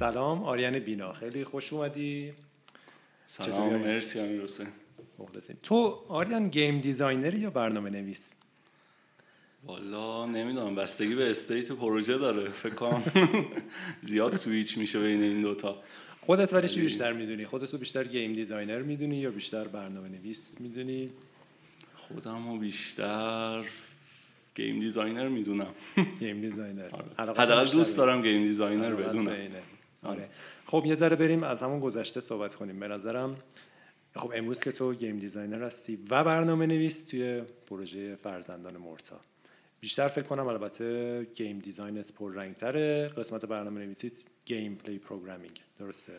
سلام آریان بینا. خیلی خوش اومدی. سلام مرسی امیر حسین. مخلصیم. تو آریان game designer یا برنامه نویس؟ والا نمی‌دونم بستگی به state پروژه داره. فکر کنم زیاد سویچ میشه بین این دوتا. خودت ولی چی بیشتر می‌دونی؟ خودت بیشتر game designer می‌دونی یا بیشتر برنامه نویس می‌دونی؟ خودم رو بیشتر game designer می‌دونم. game designer. حداقل دوست دارم game designer بدونم. آره. خب یه ذره بریم از همون گذشته صحبت کنیم. به نظرم خب امروز که تو game designer هستی و برنامه نویس توی پروژه فرزندان مرتا بیشتر فکر کنم البته game design پر رنگتره قسمت برنامه نویسی gameplay programming. درسته؟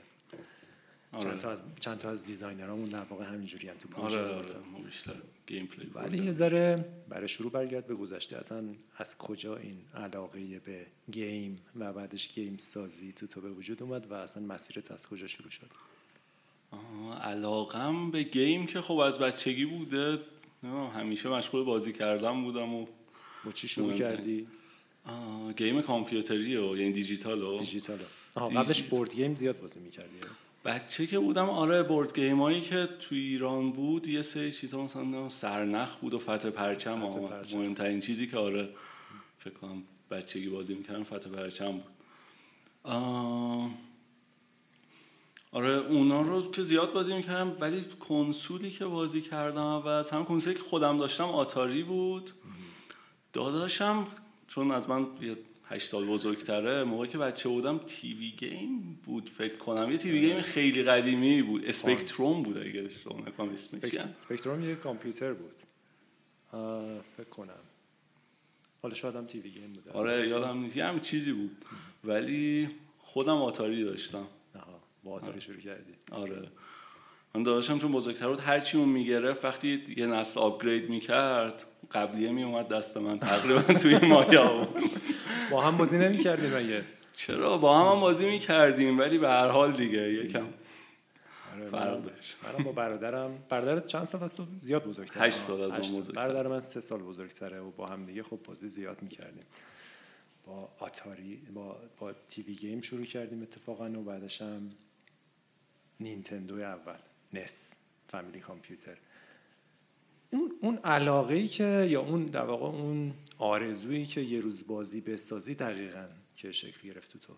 آره. چند تا از چند تا از designer امون در واقع همینجوری هم تو پروژه آره, آره. بیشتر gameplay ولی یه ذره برای شروع برگرد به گذشته اصلا از کجا این علاقه به game و بعدش game سازی تو تو به وجود اومد و اصلا مسیرت از کجا شروع شد؟ علاقم به گیم که خب از بچگی بوده. همیشه مشغول بازی کردن بودم و با چی شروع کردی؟ game کامپیوتری و یعنی دیجیتال و دیجیتال قبلش board game زیاد بازی می‌کردی؟ بچه که بودم آره بورد گیم هایی که تو ایران بود یه سری چیزا مثلا سرنخ بود و فتح پرچم, مهمترین چیزی که آره فکر کنم بچگی بازی می‌کردم فتح پرچم بود. آره اونا رو که زیاد بازی می‌کردم ولی کنسولی که بازی کردم و از هم کنسولی که خودم داشتم آتاری بود. داداشم چون از من یه هشت سال بزرگتره. موقعی که بچه بودم TV game بود فکر کنم. یه TV game خیلی قدیمی بود. اسپکتروم بود اگه اشتباه نکنم. اسپکتروم یه کامپیوتر بود. فکر کنم. حالا شاید هم TV game بود آره یادم نیست. یه همچین چیزی بود. ولی خودم آتاری داشتم. با آتاری شروع کردی. آره. من داداشم چون بزرگتر بود هرچی اون می‌گرفت وقتی یه نسل upgrade می‌کرد قبلیه میومد دست من تقریبا توی مایا با هم بازی نمی‌کردیم مگه؟ چرا؟ با هم, هم بازی می‌کردیم ولی به هر حال دیگه یکم آره فرق داشت. منم با برادرم. برادرت چند سال از تو زیاد بزرگتره. 8 سال از من بزرگتره. برادر من 3 سال بزرگتره و با هم دیگه خب بازی زیاد می‌کردیم. با آتاری با با تیوی گیم شروع کردیم اتفاقا و بعدش هم نینتندو اول نس فامیلی کامپیوتر. اون اون علاقه که یا اون در واقع اون آرزویی که یه روز بازی بسازی دقیقا که شکل گرفت تو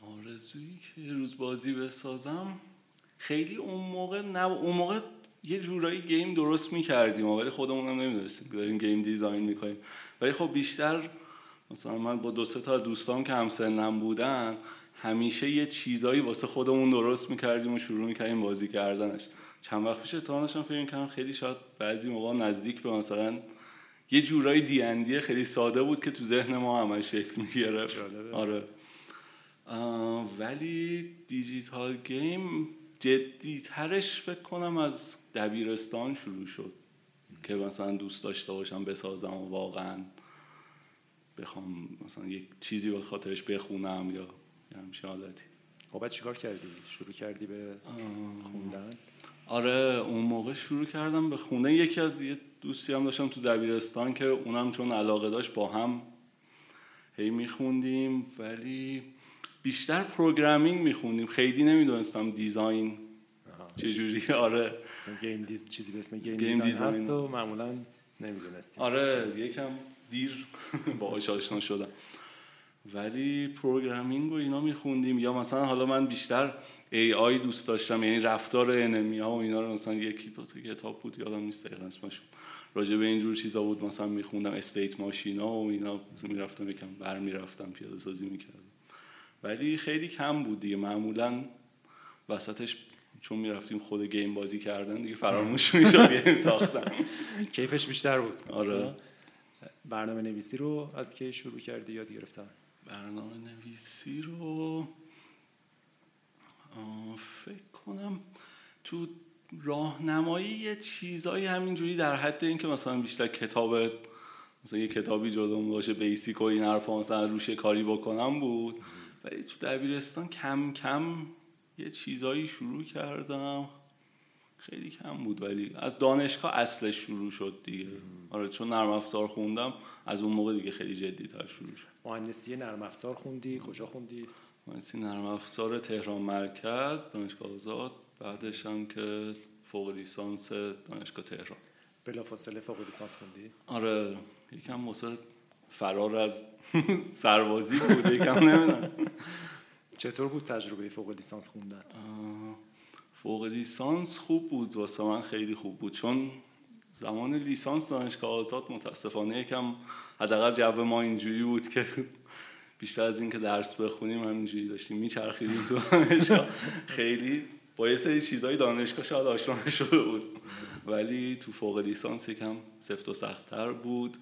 آرزویی که یه روز بازی بسازم؟ خیلی اون موقع نه اون موقع یه جورایی گیم درست می‌کردیم ولی خودمون هم نمی‌دونستیم داریم گیم دیزاین می‌کنیم. ولی خب بیشتر مثلا من با دو تا دوستان که همسنم بودن همیشه یه چیزایی واسه خودمون درست می‌کردیم و شروع می‌کردیم بازی کردنش. چند وقت پیش اتهامشم فکر کردم خیلی شاید بعضی موقع نزدیک به مثلا یه جورایی دیندی خیلی ساده بود که تو ذهن ما همش شکل می‌گرفت. آره. ولی دیجیتال گیم جدی ترش فکر کنم از دبیرستان شروع شد که مثلا دوست داشته باشم بسازم و واقعا بخوام مثلا یک چیزی به خاطرش بخونم یا همچین حالتی. خب چیکار کردی؟ شروع کردی به خوندن؟ آره اون موقع شروع کردم به خوندن یکی از یه دوستی هم داشتم تو دبیرستان که اونم چون علاقه داشت با هم هی میخوندیم ولی بیشتر programming میخوندیم. خیلی نمی‌دونستم design چجوری. آره. game des چیزی به اسم game, game design هست و معمولا نمی‌دونستیم. آره یکم دیر باهاش آشنا شدم. ولی programming و اینا میخوندیم. یا مثلا حالا من بیشتر AI دوست داشتم یعنی رفتار enemy ها و اینا رو مثلا یکی دو تا کتاب بود یادم نیست دقیقا اسمشون. راجع به اینجور چیزا بود مثلا میخوندم state machine ا و اینا. می‌رفتم یکم بر می‌رفتم پیاده سازی می‌کردم. ولی خیلی کم بود دیگه. معمولا وسطش چون می‌رفتیم خود game بازی کردن دیگه فراموش می‌شد game ساختن کیفش بیشتر بود. آره. برنامه نویسی رو از کی شروع کردی؟ یاد گرفتن. برنامه نویسی رو فکر کنم تو راهنمایی یه چیزایی همینجوری در حد اینکه مثلا بیشتر کتاب مثلا یه کتابی جلوم باشه بیسیک و این حرفا مثلا روش کاری بکنم بود. ولی تو دبیرستان کم کم یه چیزایی شروع کردم. خیلی کم بود ولی از دانشگاه اصلش شروع شد دیگه. آره چون نرم افزار خوندم از اون موقع دیگه خیلی جدی تر شروع شد. مهندسی نرم افزار خوندی؟ کجا خوندی؟ مهندسی نرم افزار تهران مرکز دانشگاه آزاد. بعدش هم که فوق لیسانس دانشگاه تهران. بلافاصله فوق لیسانس خوندی؟ آره یکم واسه فرار از سربازی بود یکم نمی‌دونم. چطور بود تجربه فوق لیسانس خوندن؟ فوق لیسانس خوب بود واسه من خیلی خوب بود. چون زمان لیسانس دانشگاه آزاد متاسفانه یکم حداقل جو ما اینجوری بود که بیشتر از اینکه درس بخونیم همینجوری داشتیم. میچرخیدیم تو خیلی با یه سری چیزای دانشگاه شاید آشنا شده بود. ولی تو فوق لیسانس یکم سفت و سختتر بود.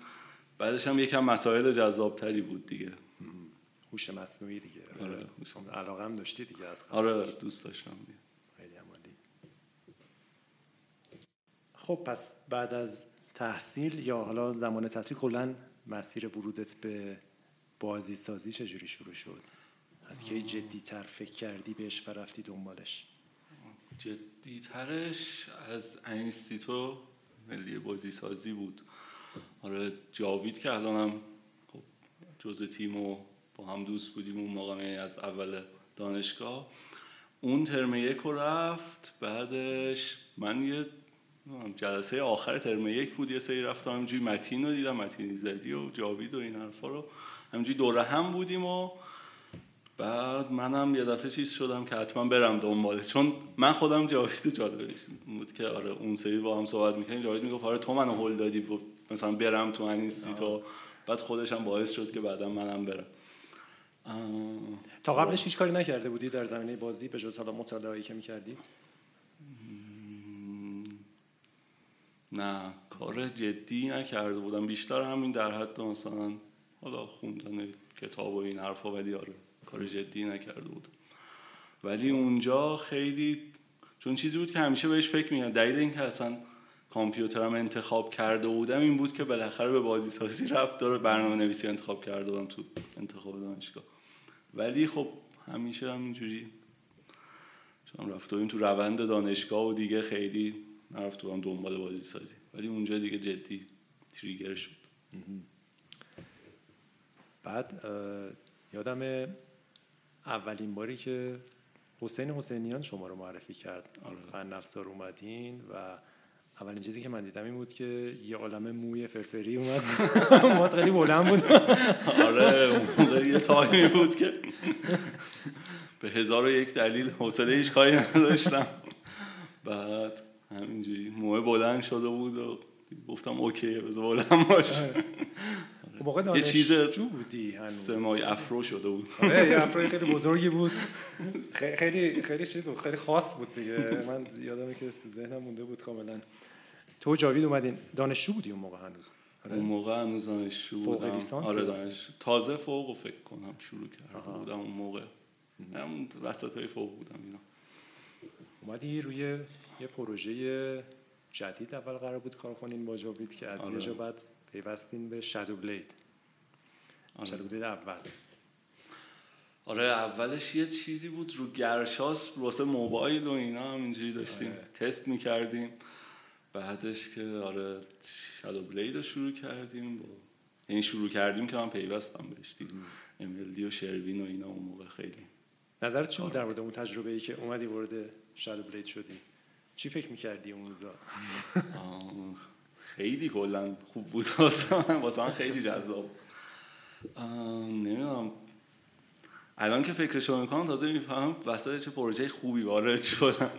بعدش هم یکم مسائل جذابتری بود دیگه. هوش مصنوعی دیگه. آره علاقه هم داشتی دیگه از. آره دوست داشتم دیگه. خیلی عمالی خب پس بعد از تحصیل یا حالا زمان تحصیل کلا مسیر ورودت به بازی سازی چجوری شروع شد؟ از کی جدی تر فکر کردی بهش و رفتی دنبالش؟ جدی ترش از انستیتو ملی بازی سازی بود. آره جاوید که الانم خب جز تیم و با هم دوست بودیم اون موقع از اول دانشگاه. اون ترم یک رفت بعدش من یه جلسه آخر ترم یک بود یه سری رفتم همینجوری متین رو دیدم متین زدی و جاوید و این حرفا رو. همینجوری دوره هم بودیم و بعد منم یه دفعه چیز شدم که حتما برم دنباله چون من خودم جاوید جالبش بود که آره اون سری با هم صحبت می‌کنیم جاوید می‌گفت آره تو منو هول دادی و مثلا برم تو این تو بعد خودش هم باعث شد که بعدا منم برم. تا قبلش هیچ کاری نکرده بودی در زمینه بازی به جز حالا مطالعاتی که می‌کردی؟ نه کار جدی نکرده بودم. بیشتر همین در حد مثلا حالا خوندن کتاب و این حرفا ولی آره کار جدی نکرده بودم. ولی اونجا خیلی چون چیزی بود که همیشه بهش فکر می‌کردم. دلیل اینکه اصلا کامپیوترم انتخاب کرده بودم این بود که بالاخره به بازی سازی رفت داره برنامه نویسی انتخاب کرده بودم تو انتخاب دانشگاه. ولی خب همیشه همینجوری چون رفتیم تو روند دانشگاه و دیگه خیلی نرفتم دنبال بازی سازی. ولی اونجا دیگه جدی تریگر شد. بعد یادم اولین باری که حسین حسینیان شما رو معرفی کرد. آره. فن افزار اومدین و اولین چیزی که من دیدم این بود که یه عالم موی فرفری اومد. اومد خیلی بلند بود. آره یه تایمی بود که به هزار و یک دلیل حوصله هیچ کاری نداشتم. بعد همینجوری. موه بلند شده بود و گفتم اوکی بذار بلند باشه. اون موقع یه چیز بودی سمای افرو شده بود. آره یه افرای خیلی بزرگی بود. خیلی خیلی چیز بود خیلی خاص بود دیگه. من یادمه که تو ذهنم مونده بود کاملا. تو جاوید اومدین. دانشجو بودی اون موقع هنوز. آره. اون موقع هنوز دانشجو فوق بودم. لیسانس آره؟ دانش تازه فوق فکر کنم شروع کرده بودم اون موقع. هم وسط های فوق بودم اینا. اومدی روی یه پروژه جدید اول قرار بود کار کنین با جاوید که از یه آره. جا بعد پیوستین به شادو بلید آره. شادو بلید اول. آره اولش یه چیزی بود رو گرشاس واسه موبایل و اینا هم اینجوری داشتیم. آره. تست می‌کردیم. بعدش که آره شادو بلید رو شروع کردیم. با یعنی شروع کردیم که من پیوستم بهش دیگه. MLD و شروین و اینا اون موقع خیلی. نظرت چی بود آره. در مورد اون تجربه ای که اومدی وارد شادو بلید شدی؟ چی فکر می‌کردی اون روزا؟ خیلی کلا خوب بود. واسه من واسه من خیلی جذاب نمی‌دونم. الان که فکرشو می‌کنم تازه می‌فهمم وسط چه پروژه خوبی وارد شدن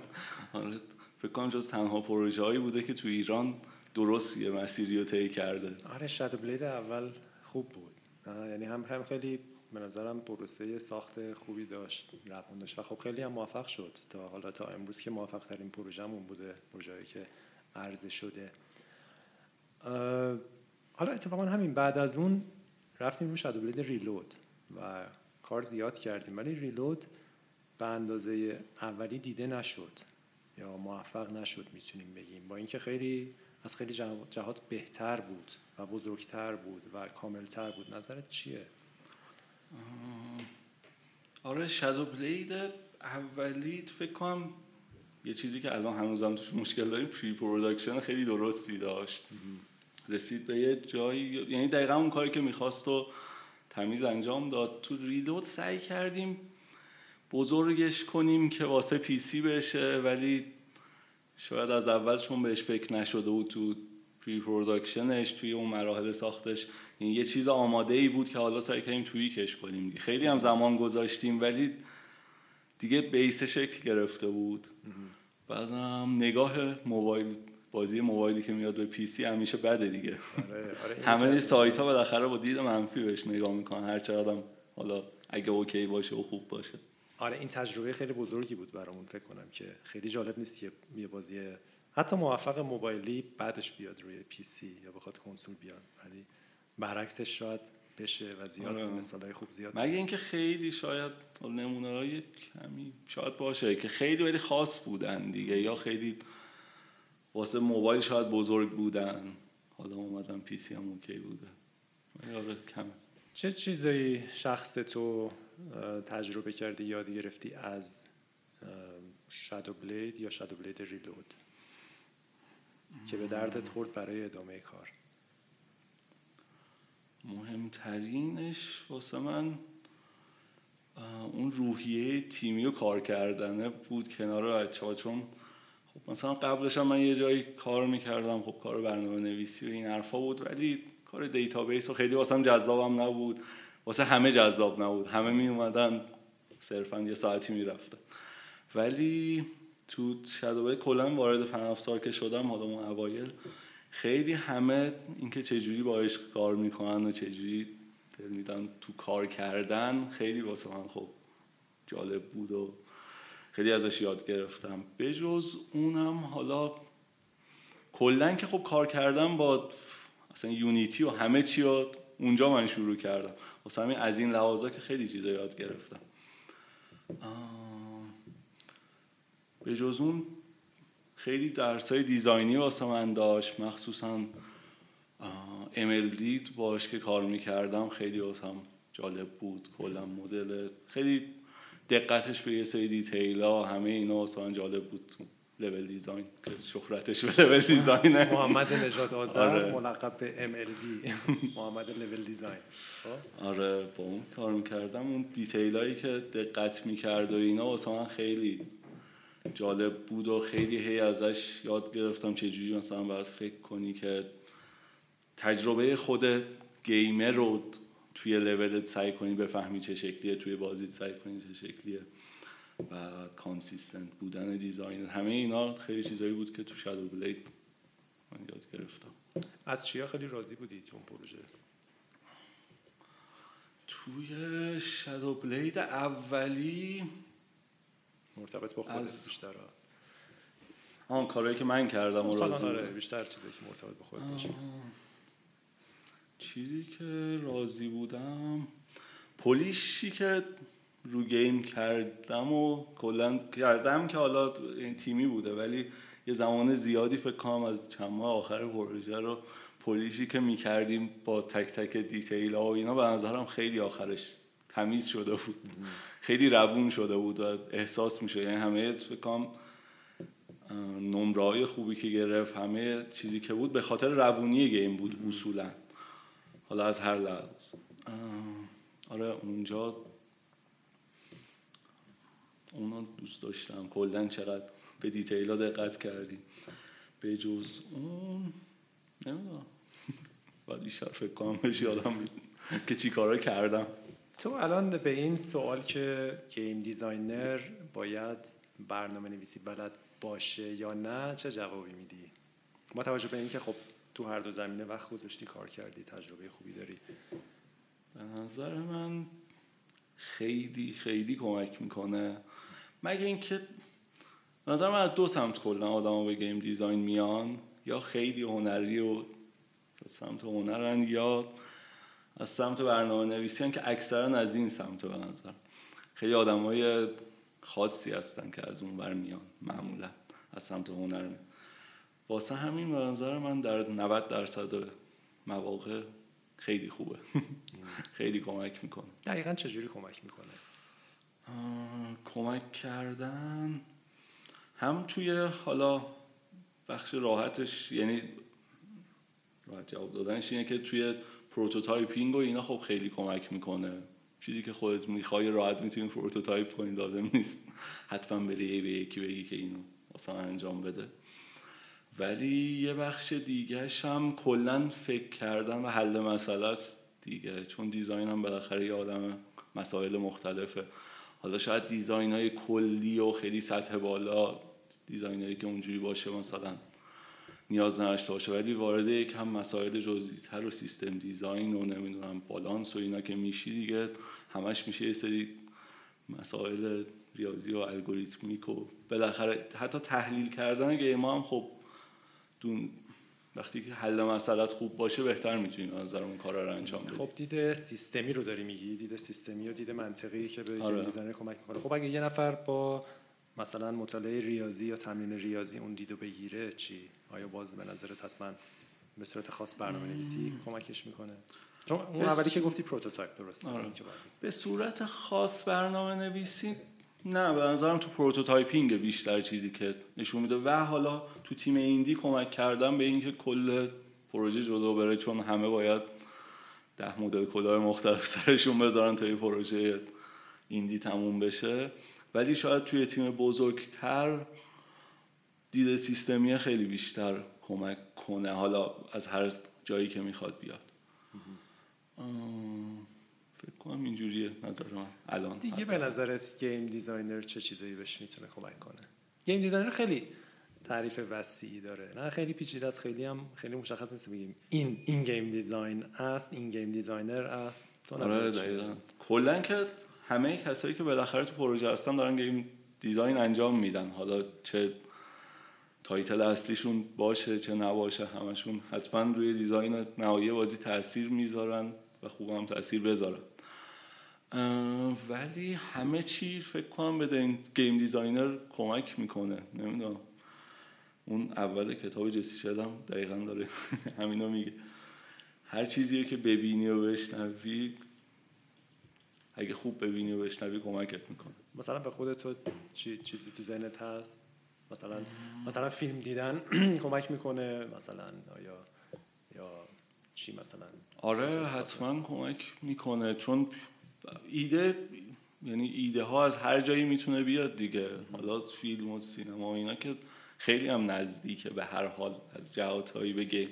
آره، فکر کنم جز تنها پروژه هایی بوده که تو ایران درست یه مسیری رو طی کرده. آره شادو بلید اول خوب بود. یعنی هم هم خیلی به نظرم پروسه ساخت خوبی داشت روان داشت. و خب خیلی هم موفق شد تا حالا تا امروز که موفق ترین پروژهمون بوده پروژه‌ای که عرضه شده. حالا اتفاقا همین بعد از اون رفتیم رو شادو بلید ریلود و کار زیاد کردیم. ولی ریلود به اندازه اولی دیده نشد یا موفق نشد می‌تونیم بگیم. با اینکه خیلی از خیلی جه- جهات بهتر بود و بزرگتر بود و کاملتر بود. نظرت چیه؟ آره Shadow Blade اولی فکر کنم یه چیزی که الان هنوزم توش مشکل داریم pre-production خیلی درستی داشت. رسید به یه جایی یعنی دقیقا اون کاری که می‌خواست و تمیز انجام داد. تو Reload سعی کردیم بزرگش کنیم که واسه PC بشه ولی شاید از اول چون بهش فکر نشده بود تو pre-production ش توی اون مراحل ساختش. این یه چیز آماده ای بود که حالا سعی کنیم تویک ش کنیم خیلی هم زمان گذاشتیم ولی دیگه base شکل گرفته بود. بعدم نگاه موبایل بازی موبایلی که میاد به PC همیشه بده دیگه. آره، آره، همه سایت ها بالاخره با دید منفی بهش نگاه می‌کنن. هر چقدر حالا اگه okay باشه و خوب باشه. آره این تجربه خیلی بزرگی بود برامون فکر کنم که خیلی جالب نیست که یه بازی حتی موفق موبایلی بعدش بیاد روی PC یا بخواد کنسول بیاد. ولی برعکسش شاید بشه و زیاد آره. مثالای خوب زیاد مگه اینکه خیلی شاید نمونه های کمی شاید باشه که خیلی ولی خاص بودن دیگه یا خیلی واسه موبایل شاید بزرگ بودن. حالا اومدن PC هم okay بوده. آره کمه. چه چیزایی شخص تو تجربه کردی یاد گرفتی از Shadow Blade یا Shadow Blade Reload که به دردت خورد برای ادامه کار. مهمترینش واسه من اون روحیه تیمی و کار کردنه بود کنار بچه ها چون خب مثلا قبلش من یه جایی کار می‌کردم خب کار برنامه نویسی و این حرفا بود ولی کار database و خیلی واسه جذابم نبود. واسه همه جذاب نبود. همه می اومدن صرفا یه ساعتی می‌رفتن. ولی تو شادوبای کلا وارد فن که شدم حالا اون اوایل خیلی همه اینکه چجوری باش کار می‌کنن و چجوری دل میدن تو کار کردن خیلی واسه من خب جالب بود و خیلی ازش یاد گرفتم. بجز اونم حالا کلا که خب کار کردم با اصلا یونیتی و همه چی اونجا من شروع کردم. واسه همین از این لحاظا که خیلی چیزا یاد گرفتم. به جز اون خیلی درس های دیزاینی واسه من داشت مخصوصا MLD باش که کار می‌کردم خیلی واسم جالب بود کلا مدل خیلی دقتش به یه سری دیتیل ها همه اینا واسه من جالب بود. level design که شهرتش به level design ه. محمد نژاد آذر آره. ملقب به MLD محمد level design. خب؟ آره با اون کار می‌کردم. اون detail هایی که دقت می‌کرد و اینا واسه من خیلی جالب بود و خیلی هی ازش یاد گرفتم چجوری مثلا باید فکر کنی که تجربه خود gamer رو توی لولت سعی کنی بفهمی چه شکلیه توی بازی سعی کنی چه شکلیه و consistent بودن design. همه اینا خیلی چیزایی بود که تو Shadow Blade من یاد گرفتم. از چیا خیلی راضی بودی تو اون پروژه؟ توی Shadow Blade اولی مرتبط با خودت بیشتر آن کارهایی که من کردم و راضی آره بیشتر چیزی که مرتبط با خودت باشه چیزی که راضی بودم polish ی که رو game کردم و کلا کردم که حالا این تیمی بوده ولی یه زمان زیادی فکر کنم از چند ماه آخر پروژه رو polish ی که می‌کردیم با تک تک detail ها و اینا به نظرم خیلی آخرش تمیز شده بود. خیلی روون شده بود و احساس میشه یعنی فکر کنم نمره های خوبی که گرفت همه چیزی که بود به خاطر روونی game بود اصولا. حالا از هر لحاظ آره اونجا اونا دوست داشتم. کلا چقدر به detail دقت کردیم. به جز اون نمی‌دونم. باید بیشتر فکر کنم که چی کارا کردم. تو الان به این سوال که game designer باید برنامه نویسی بلد باشه یا نه چه جوابی میدی؟ ما توجه به اینکه خب تو هر دو زمینه وقت گذاشتی کار کردی تجربه خوبی داری. به نظر من خیلی خیلی کمک می‌کنه. مگه اینکه نظر من از دو سمت کلا آدم به گیم دیزاین میان یا خیلی هنری و سمت هنرن یا از سمت برنامه نویسی که اکثرا از این سمت به نظر. خیلی آدم های خاصی هستن که از اون بر میان معمولا از سمت هنر واسه همین به نظر من در 90 درصد مواقع خیلی خوبه. خیلی کمک می‌کنه. دقیقا چجوری کمک می‌کنه؟ کمک کردن هم توی حالا بخش راحتش یعنی راحت جواب دادنش اینه که توی prototyping و اینا خب خیلی کمک می‌کنه. چیزی که خودت می‌خوای راحت می‌تونی prototype کنی لازم نیست. حتما بری به یکی بگی که اینو مثلا انجام بده. ولی یه بخش دیگه هم کلا فکر کردن و حل مسئله است دیگه. چون design هم بالاخره یه عالم مسائل مختلفه. حالا شاید design های کلی و خیلی سطح بالا designer ی که اونجوری باشه مثلا نیاز نداشته باشه. ولی وارد یکم مسائل جزئی تر و system design و نمی‌دونم بالانس و اینا که میشی دیگه همش میشه یه سری مسائل ریاضی و algorithmic و بالاخره حتی تحلیل کردن game هم خب دون وقتی که حل مسئلت خوب باشه بهتر می‌تونی نظر اون کارا رو انجام بدی. خب دید سیستمی رو داری میگی دید سیستمی و دید منطقی که به آره. designer کمک می‌کنه. خب اگه یه نفر با مثلا مطالعه ریاضی یا تمرین ریاضی اون دیدو بگیره چی آیا باز به نظرت حتما به صورت خاص برنامه نویسی کمکش می‌کنه چون اون بس- اولی که گفتی prototype درست آره. این. به صورت خاص برنامه نویسی نه به نظرم تو prototyping بیشتر چیزی که نشون میده و حالا تو تیم indie کمک کردم به اینکه کل پروژه جلو بره چون همه باید ده مدل کلاه مختلف سرشون بذارن تا یه پروژه indie تموم بشه ولی شاید توی تیم بزرگتر دید سیستمی خیلی بیشتر کمک کنه. حالا از هر جایی که می‌خواد بیاد. فکر کنم اینجوریه نظر من. الان دیگه به نظرت game designer چه چیزایی بهش می‌تونه کمک کنه. game designer خیلی تعریف وسیعی داره. نه خیلی پیچیده است. خیلی هم خیلی مشخص نیست بگیم. این این game design است این game designer است. تو آره؟ دقیقا. کلا که همه کسایی که بالاخره تو پروژه هستن دارن game design انجام میدن. حالا چه title اصلیشون باشه چه نباشه همشون حتما روی design نهایی بازی تاثیر می‌ذارن و خوب هم تاثیر بذارن. ولی همه چی فکر کنم به game designer کمک می‌کنه. نمی‌دونم. اون اول کتاب جسی شل هم دقیقا داره همینو میگه. هر چیزی که ببینی و بشنوی اگه خوب ببینی و بشنوی کمکت می‌کنه. مثلا به خودت تو چی چیزی تو ذهنت هست؟ مثلا مثلا فیلم دیدن کمک می‌کنه مثلا یا یا چی مثلا؟ آره حتما کمک می‌کنه چون ایده یعنی ایده ها از هر جایی می‌تونه بیاد دیگه. حالا فیلم و سینما و اینا که خیلی هم نزدیکه به هر حال از جهاتهایی بگه.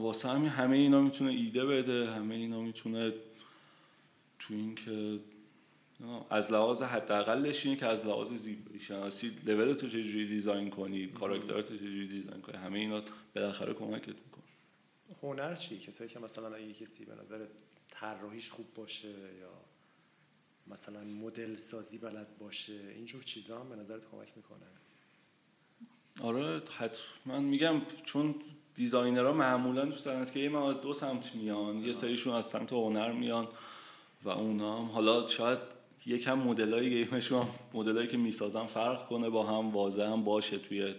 واسه همین همه اینا می‌تونه ایده بده همه اینا می‌تونه تو این که آه، از لحاظ حداقلش اینه که از لحاظ زیبایی شناسی level تو چجوری design کنی کاراکترت رو چجوری design کنی همه اینا بالاخره کمکت می‌کنه. هنر چی؟ کسایی که مثلا اگه کسی به نظر طراحیش خوب باشه یا مثلا مدل سازی بلد باشه اینجور چیزا هم به نظرت کمک می‌کنه؟ آره حتما. میگم چون designer ها معمولا تو صنعت game هم از دو سمت میان یه سریشون از سمت هنر میان. و اونا هم حالا شاید یکم مدلای game شون مدلایی که می‌سازن فرق کنه با هم واضح هم باشه توی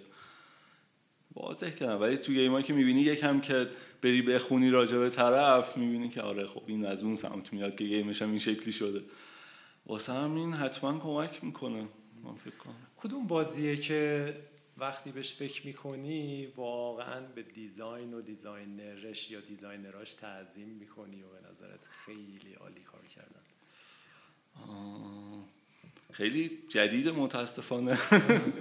واضح کنم ولی توی game ایی که می‌بینی یکم که بری بخونی راجع به طرف می‌بینی که آره خب این از اون سمت میاد که game ش هم این شکلی شده. واسه همین حتما کمک می‌کنه. من فکر کنم. کدوم بازیه که وقتی بهش فکر می‌کنی واقعا به design و designer ش یا designer اش تعظیم می‌کنی و به نظرت خیلی عالی؟ خیلی جدید متاسفانه.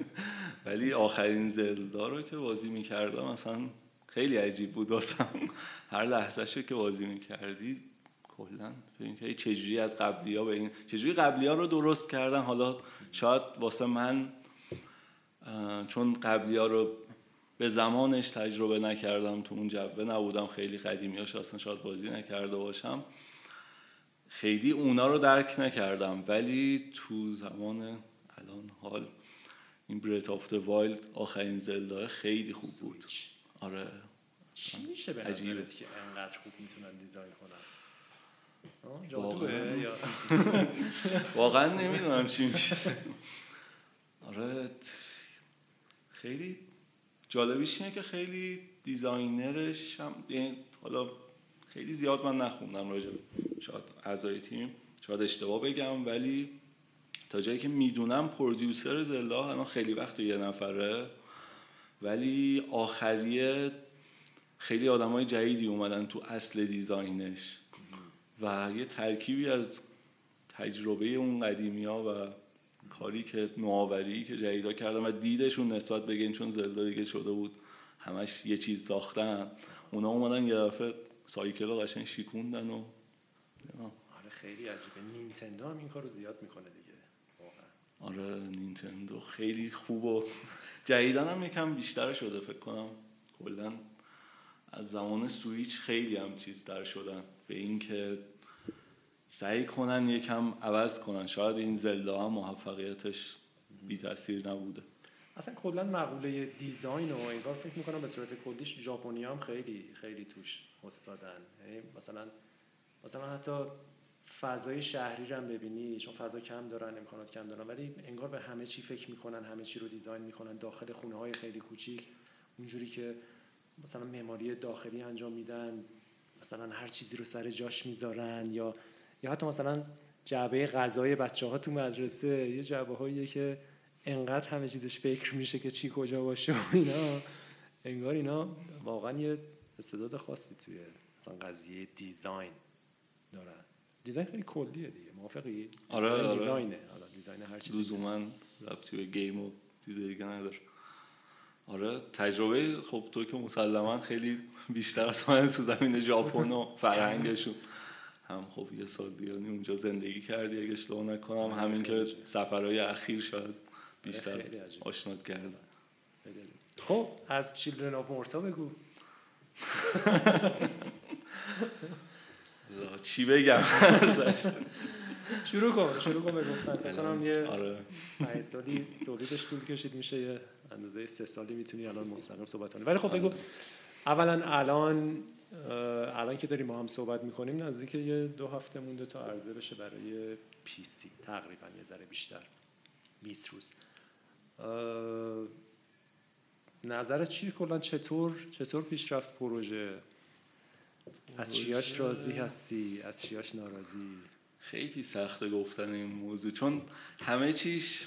ولی آخرین زلدا رو که بازی می‌کردم مثلا خیلی عجیب بود واسم. هر لحظه که بازی می‌کردی کلا. اینکه چجوری از قبلی ها به این چجوری قبلی ها رو درست کردن. حالا شاید واسه من چون قبلی ها رو به زمانش تجربه نکردم تو اون جبه نبودم خیلی قدیمی هاش اصلا شاید بازی نکرده باشم. خیلی اونا رو درک نکردم ولی تو زمان الان حال این Breath of the Wild آخرین Zelda خیلی خوب بود. آره. چی میشه به که انقدر خوب می‌تونن design کنن؟ واقعا نمی‌دونم چی میشه. آره خیلی جالبیش اینه که خیلی designer ش هم یعنی حالا خیلی زیاد من نخوندم راجع شاید اعضای تیم. شاید اشتباه بگم ولی تا جایی که می‌دونم پرودیوسر زلدا الان خیلی وقت یه نفره. ولی آخریه خیلی آدمای جدیدی اومدن تو اصل دیزاینش. و یه ترکیبی از تجربه اون قدیمی ها و کاری که نوآوری که جدیدا کردن و دیدشون نسبت به چون زلدا دیگه شده بود همش یه چیز ساختن. اونا اومدن یه دفعه سایکل قشنگ شیکوندن و آره خیلی عجیبه. نینتندو هم این کارو زیاد می‌کنه دیگه. واقعا. آره نینتندو خیلی خوب و جدیدن هم یکم بیشتر شده فکر کنم کلا. از زمان سویچ خیلی هم چیز در شدن. به اینکه سعی کنن یکم عوض کنن. شاید این زلدا هم موفقیتش بی تاثیر نبوده. اصلا کلا مقوله دیزاین و انگار فکر می‌کنم به صورت کلیش ژاپنی هم خیلی خیلی توش استادن. یعنی مثلا مثلا حتی فضای شهری رو هم ببینی چون فضا کم دارن امکانات کم دارن ولی انگار به همه چی فکر می‌کنن همه چی رو دیزاین می‌کنن داخل خونه های خیلی کوچیک. اونجوری که مثلا معماری داخلی انجام میدن مثلا هر چیزی رو سر جاش می‌ذارن یا یا حتی مثلا جعبه غذای بچه ها تو مدرسه یه جعبه هاییه که انقدر همه چیزش فکر میشه که چی کجا باشه و اینا. انگار اینا واقعا یه استعداد خاصی توی مثلا قضیه دیزاین دارن. دیزاین خیلی کلیه دیگه. موافقی؟ آره آره. دیزاینه. حالا دیزاین هر چیزی لزوما ربطی به گیم و چیز دیگه نداره. آره تجربه خب تو که مسلما خیلی بیشتر از من تو زمین ژاپن و فرهنگشون. هم خب یه سال بیانی اونجا زندگی کردی اگه اشتباه نکنم آره، همین که سفرهای اخیر شاید بیشتر آشنات کردن خب از چیلدرن آف مورتا بگو. چی بگم؟ شروع کن شروع کن بگفتن فکر یه آره. سالی تولیدش طول کشید میشه یه اندازه سه سالی می‌تونی الان مستقیم صحبت کنی. ولی خب بگو آره. اولا الان الان که داریم با هم صحبت می‌کنیم نزدیک یه دو هفته مونده تا عرضه بشه برای پی سی تقریبا یه ذره بیشتر. 20 روز. نظرت چی کلا؟ چطور چطور پیشرفت پروژه؟ از چیاش راضی هستی؟ از چیاش ناراضی؟ خیلی سخته گفتن این موضوع چون همه چیش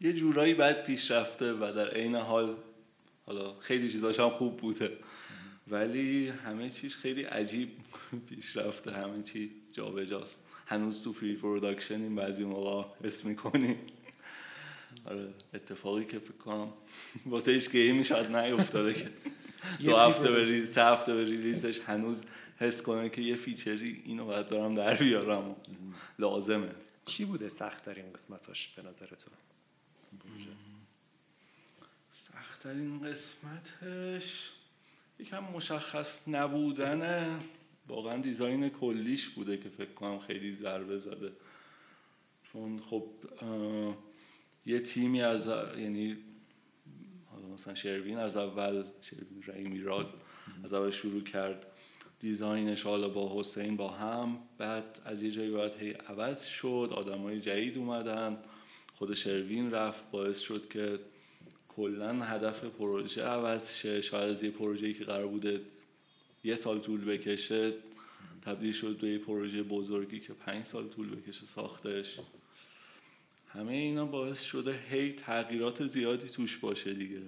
یه جورایی بد پیش رفته و در عین حال حالا خیلی چیزاش هم خوب بوده. ولی همه چیز خیلی عجیب پیش رفته همه چی جابجاست. هنوز تو pre-production این بعضی موقع اسم می‌کنیم. آره اتفاقی که فکر کنم واسه هیچ game ی شاید نیفتاده که دو هفته به سه هفته به release ش هنوز حس کنه که یه feature ی اینو باید دارم در بیارم لازمه چی بوده سختترین قسمتاش به نظر تو سختترین قسمتش یکم مشخص نبودن واقعا دیزاین کلیش بوده که فکر کنم خیلی ضربه زده چون خب یه تیمی از یعنی حالا مثلا شروین از اول شروین رای راد از اول شروع کرد دیزاینش حالا با حسین با هم بعد از یه جایی باید هی عوض شد آدمای جدید اومدن خود شروین رفت باعث شد که کلا هدف پروژه عوض شه شاید از یه پروژه‌ای که قرار بوده یه سال طول بکشه تبدیل شد به یه پروژه بزرگی که پنج سال طول بکشه ساختش. همه اینا باعث شده هی تغییرات زیادی توش باشه دیگه.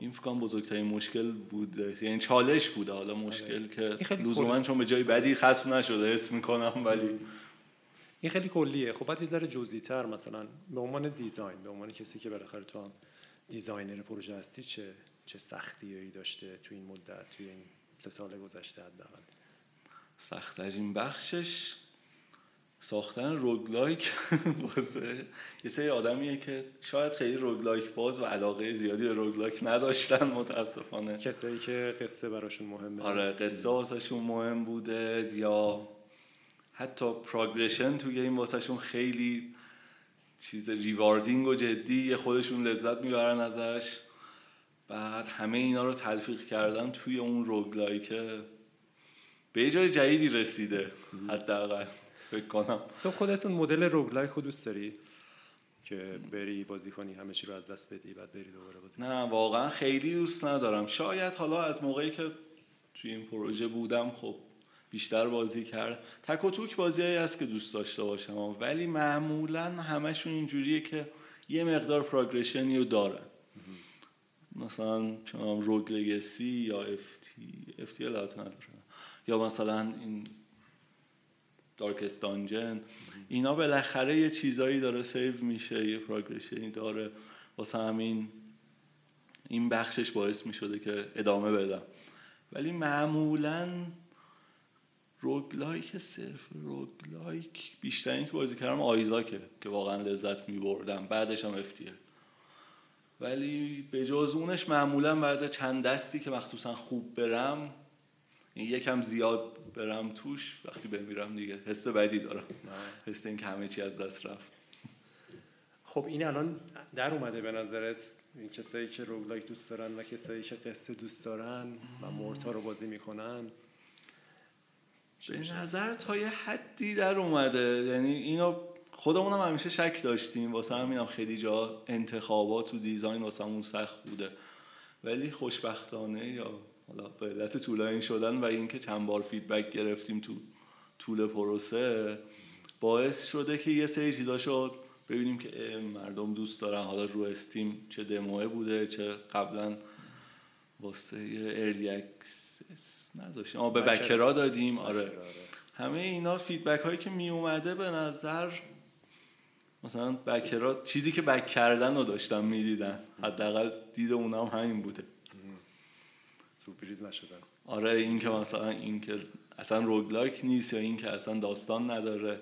این فکر کنم بزرگترین مشکل بوده یعنی چالش بوده. حالا مشکل آره. که لزوما چون به جای بدی ختم نشده اسم می‌کنم ولی این خیلی کلیه. خب بعد یه ذره جزئی تر مثلا به عنوان design به عنوان کسی که بالاخره تو هم designer پروژه هستی چه چه سختیایی داشته تو این مدت توی این سه سال گذشته حداقل؟ سختترین بخشش ساختن roguelike واسه یه سری آدمیه که شاید خیلی roguelike باز و علاقه زیادی به roguelike نداشتن متاسفانه. کسایی که قصه براشون مهمه. آره قصه واسهشون مهم بوده یا حتی progression توی این واسهشون خیلی چیز rewarding و جدی خودشون لذت می‌برن ازش. بعد همه اینا رو تلفیق کردن توی اون roguelike ه به جای جدیدی رسیده حداقل. فکر کنم. تو خودتون مدل روگلایک رو دوست داری که بری بازی کنی همه چی رو از دست بدی بعد بری دوباره بازی نه واقعا خیلی دوست ندارم. شاید حالا از موقعی که توی این پروژه بودم خب بیشتر بازی کرد. تک و توک بازیهایی هست که دوست داشته باشم ولی معمولا همشون اینجوریه که یه مقدار پروگرشنی رو داره مثلا روگ لگسی یا افتی افتی یا مثلا این Darkest Dungeon اینا بالاخره یه چیزایی داره save میشه یه progression ی داره. واسه همین این بخشش باعث می‌شده که ادامه بدم. ولی معمولا roguelike صرف roguelike بیشتر این که بازی کردم آیزاکه که واقعا لذت میبردم. بعدش هم FTL ه ولی به جز اونش معمولا بعد چند دستی که مخصوصا خوب برم یکم زیاد برم توش وقتی بمیرم دیگه. حس بدی دارم. حس این که همه چی از دست رفت. خب این الان در اومده به نظرت این کسایی که روگلایک دوست دارن و کسایی که قصه دوست دارن و مورتا رو بازی می‌کنن؟ به نظر تا یه حدی در اومده. یعنی اینو خودمون هم همیشه شک داشتیم. واسه همین هم خیلی جا انتخابات و دیزاین واسه همون سخت بوده. ولی خوشبختانه یا حالا به علت طولانی شدن و اینکه چند بار feedback گرفتیم تو طول پروسه باعث شده که یه سری چیزا شد. ببینیم که مردم دوست دارن. حالا رو Steam چه دموه بوده چه قبلا واسه early access نذاشتیم. آه به backer ا دادیم. آره. همه اینا feedback هایی که می اومده به نظر مثلا backer ا چیزی که back کردن رو داشتن می‌دیدن حداقل دید اونا هم همین بوده. surprise نشدن. آره این که مثلا این که اصلا roguelike نیست یا این که اصلا داستان نداره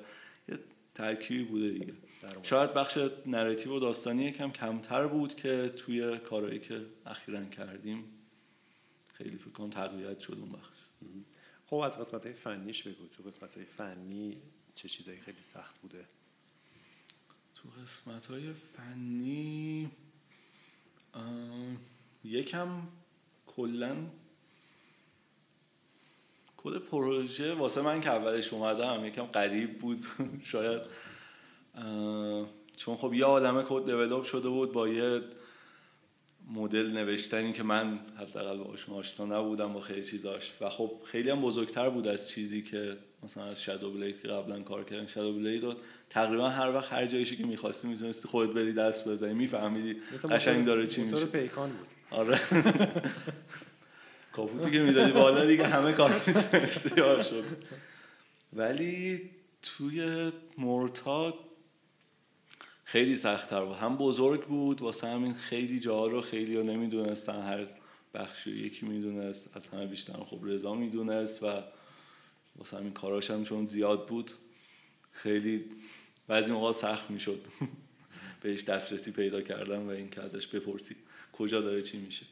یه ترکیبی بوده دیگه. شاید بخش narrative و داستانی یکم کمتر بود که توی کارهایی که اخیرا کردیم خیلی فکر کنم تقویت شد اون بخش. خب از قسمت های فنیش بگو. تو قسمت های فنی چه چیزایی خیلی سخت بوده؟ تو قسمت های فنی یکم کلا کل پروژه واسه من که اولش اومدم یکم قریب بود شاید چون خب یه آدم کد دیولپ شده بود با یه مدل نوشتنی که من حداقل باهاش آشنا نبودم با خیلی چیزاش. و خب خیلی هم بزرگتر بود از چیزی که مثلا از شادو بلید که قبلا کار کردن شادو بلید تقریبا هر وقت هر جایشی که می‌خواستی می‌تونستی خودت بری دست بزنی میفهمیدی قشنگ داره چی میشه. پیکان بود. آره. کاپوتی که می‌دادی بالا دیگه همه کار می‌تونستی شد. ولی توی مورتا خیلی سختتر بود. هم بزرگ بود واسه همین خیلی جاها رو خیلی رو نمی‌دونستن. هر بخشی یکی می‌دونست از همه بیشتر خب رضا می‌دونست و واسه همین کاراش هم چون زیاد بود خیلی بعضی موقع سخت می‌شد. بهش دسترسی پیدا کردم و اینکه ازش بپرسی کجا داره چی میشه.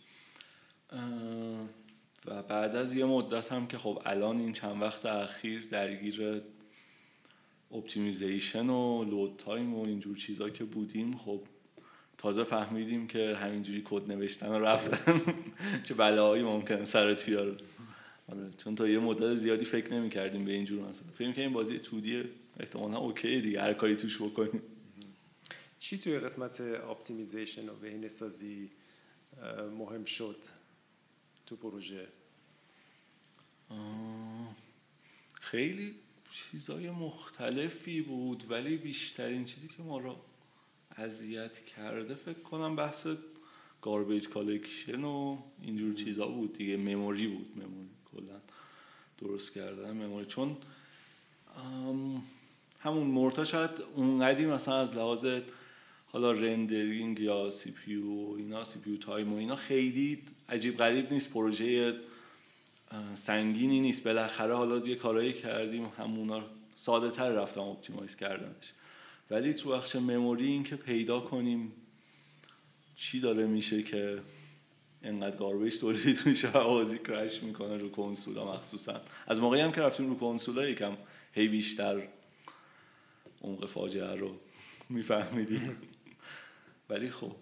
و بعد از یه مدت هم که خب الان این چند وقت اخیر درگیر optimization و load time و اینجور چیزا که بودیم خب تازه فهمیدیم که همینجوری کد نوشتن و رفتن چه بلاهایی ممکن سرت بیاره. آره چون تا یه مدت زیادی فکر نمی کردیم به اینجور مثلا فکر که این بازی 2D احتمالا okay دیگه هر کاری توش بکنیم. چی توی قسمت optimization و بهینه سازی مهم شد تو پروژه؟ خیلی چیزای مختلفی بود ولی بیشترین چیزی که ما رو اذیت کرده فکر کنم بحث garbage collection و اینجور چیزا بود دیگه. memory بود memory کلا درست کردن memory چون همون مورتا شاید اونقدی مثلا از لحاظ حالا rendering یا CPU و اینا CPU time و اینا خیلی عجیب غریب نیست پروژه سنگینی نیست. بالاخره حالا یه کارایی کردیم همونا ساده تر رفتم optimize کردنش. ولی تو بخش memory این که پیدا کنیم چی داره میشه که انقدر گاربیج تولید میشه و بازی کرش می‌کنه رو کنسولا مخصوصا. از موقعی هم که رفتیم رو کنسولا یکم هی بیشتر عمق فاجعه رو میفهمیدیم ولی خب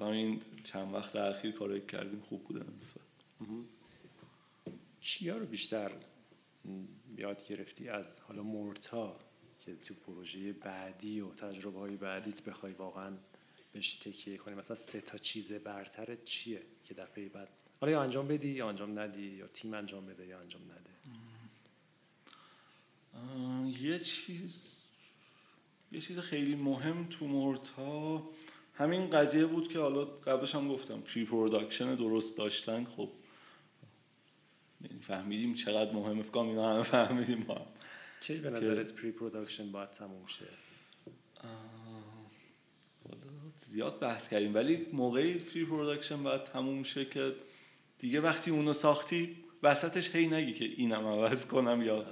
این چند وقت اخیر کارایی کردیم خوب بوده چیا رو بیشتر یاد گرفتی از حالا مورتا که تو پروژه بعدی و تجربه های بعدیت بخوای واقعا بهش تکیه کنی؟ مثلا سه تا چیز برتر چیه که دفعه بعد؟ حالا یا انجام بدی یا انجام ندی یا تیم انجام بده یا انجام نده؟ یه چیز یه چیز خیلی مهم تو مورتا همین قضیه بود که حالا قبلش هم گفتم pre-production درست داشتن خب. فهمیدیم چقدر مهمه فکر اینا همه فهمیدیم ما کی به نظرت pre-production باید تموم شه؟ زیاد بحث کردیم ولی موقعی pre-production باید تموم شه که دیگه وقتی اونو ساختی وسطش هی نگی که اینم عوض کنم یا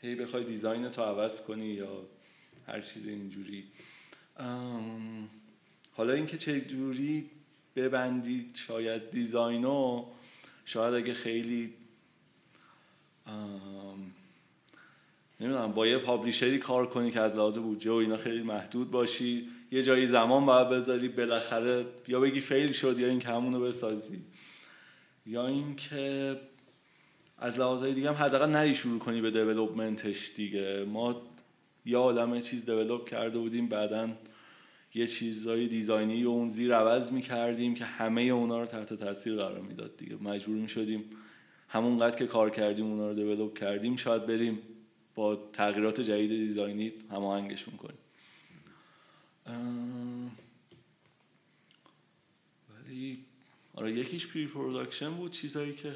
هی بخوای design تو عوض کنی یا هر چیز اینجوری. حالا اینکه چه جوری ببندید شاید design و شاید اگه خیلی نمی‌دونم با یه پابلیشری کار کنی که از لحاظ بودجه و اینا خیلی محدود باشی یه جایی زمان باید بذاری بالاخره یا بگی فیل شد یا اینکه همونو بسازی. یا اینکه از لحاظ دیگه هم حداقل نری شروع کنی به دیولپمنتش دیگه. ما یه عالمه چیز دیولپ کرده بودیم بعدا یه چیزای دیزاینی و اون زیر عوض می‌کردیم که همه اونا رو تحت تاثیر قرار می‌داد دیگه. مجبور می‌شدیم همونقدر که کار کردیم اونا رو develop کردیم شاید بریم با تغییرات جدید design ی هماهنگشون کنیم. ولی آره یکیش pre-production بود چیزایی که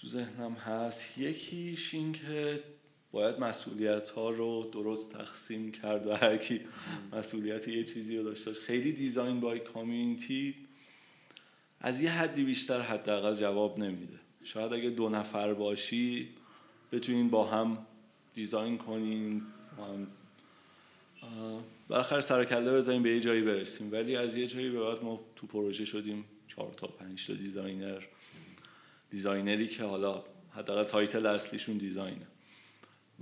تو ذهنم هست. یکیش این که باید مسئولیت ها رو درست تقسیم کرد و هر کی مسئولیت یه چیزی رو داشته خیلی design by committee از یه حدی بیشتر حداقل جواب نمیده. شاید اگه دو نفر باشی بتونین با هم design کنین بالاخره سر کله بزنیم به یه جایی برسیم. ولی از یه جایی به بعد ما تو پروژه شدیم چهار تا پنج تا designer designer ی که حالا حداقل title اصلیشون design ه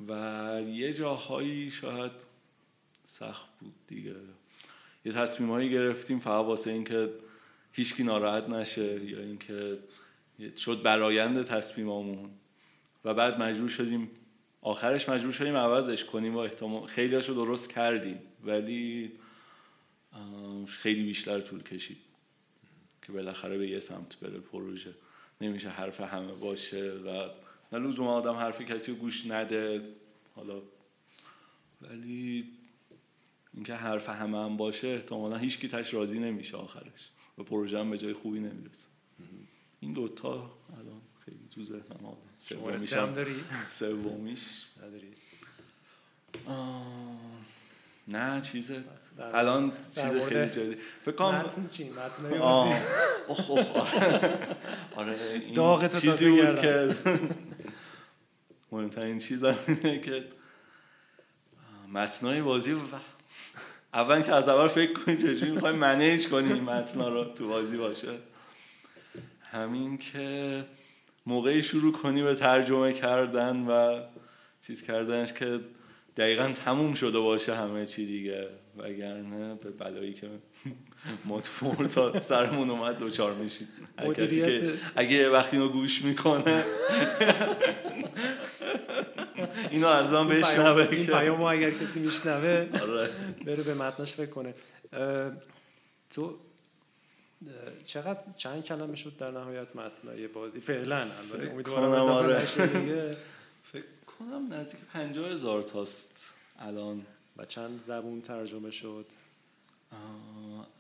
و یه جاهایی شاید سخت بود دیگه. یه تصمیم هایی گرفتیم فقط واسه اینکه هیچکی ناراحت نشه یا اینکه شد برایند تصمیمامون. و بعد مجبور شدیم آخرش مجبور شدیم عوضش کنیم و احتمال خیلی رو درست کردیم. ولی خیلی بیشتر طول کشید که بالاخره به یه سمت بره پروژه. نمیشه حرف همه باشه و نه لزوم آدم حرف کسی رو گوش نده. حالا ولی اینکه حرف همه هم باشه احتمالا هیچ کی تش راضی نمیشه آخرش و پروژه هم به جای خوبی نمی‌رسه. این دوتا الان خیلی تو ذهنم آدم. سومیش هم داری؟ سومیش. نداری. نه چیز الان چیز خیلی جدی. فکر کنم متن چی؟ متن آره این داغ چیزی بود که مهمترین چیز اینه که متنای بازی و اول که از اول فکر کنی چجوری می‌خوای منیج کنی این متنا رو تو بازی باشه. همین که موقعی شروع کنی به ترجمه کردن و چیز کردنش که دقیقا تموم شده باشه همه چی دیگه وگرنه به بلایی که ما تو تا سرمون اومد دوچار میشید کسی که اگه وقتی اینو گوش می‌کنه. اینو از من بشنوه این پیامو اگر کسی میشنوه آره. بره به متنش فکر کنه تو چقدر چند کلمه شد در نهایت متنای بازی؟ فعلا البته امیدوارم آره. فکر کنم نزدیک پنجاه هزار تاست الان. و چند زبون ترجمه شد؟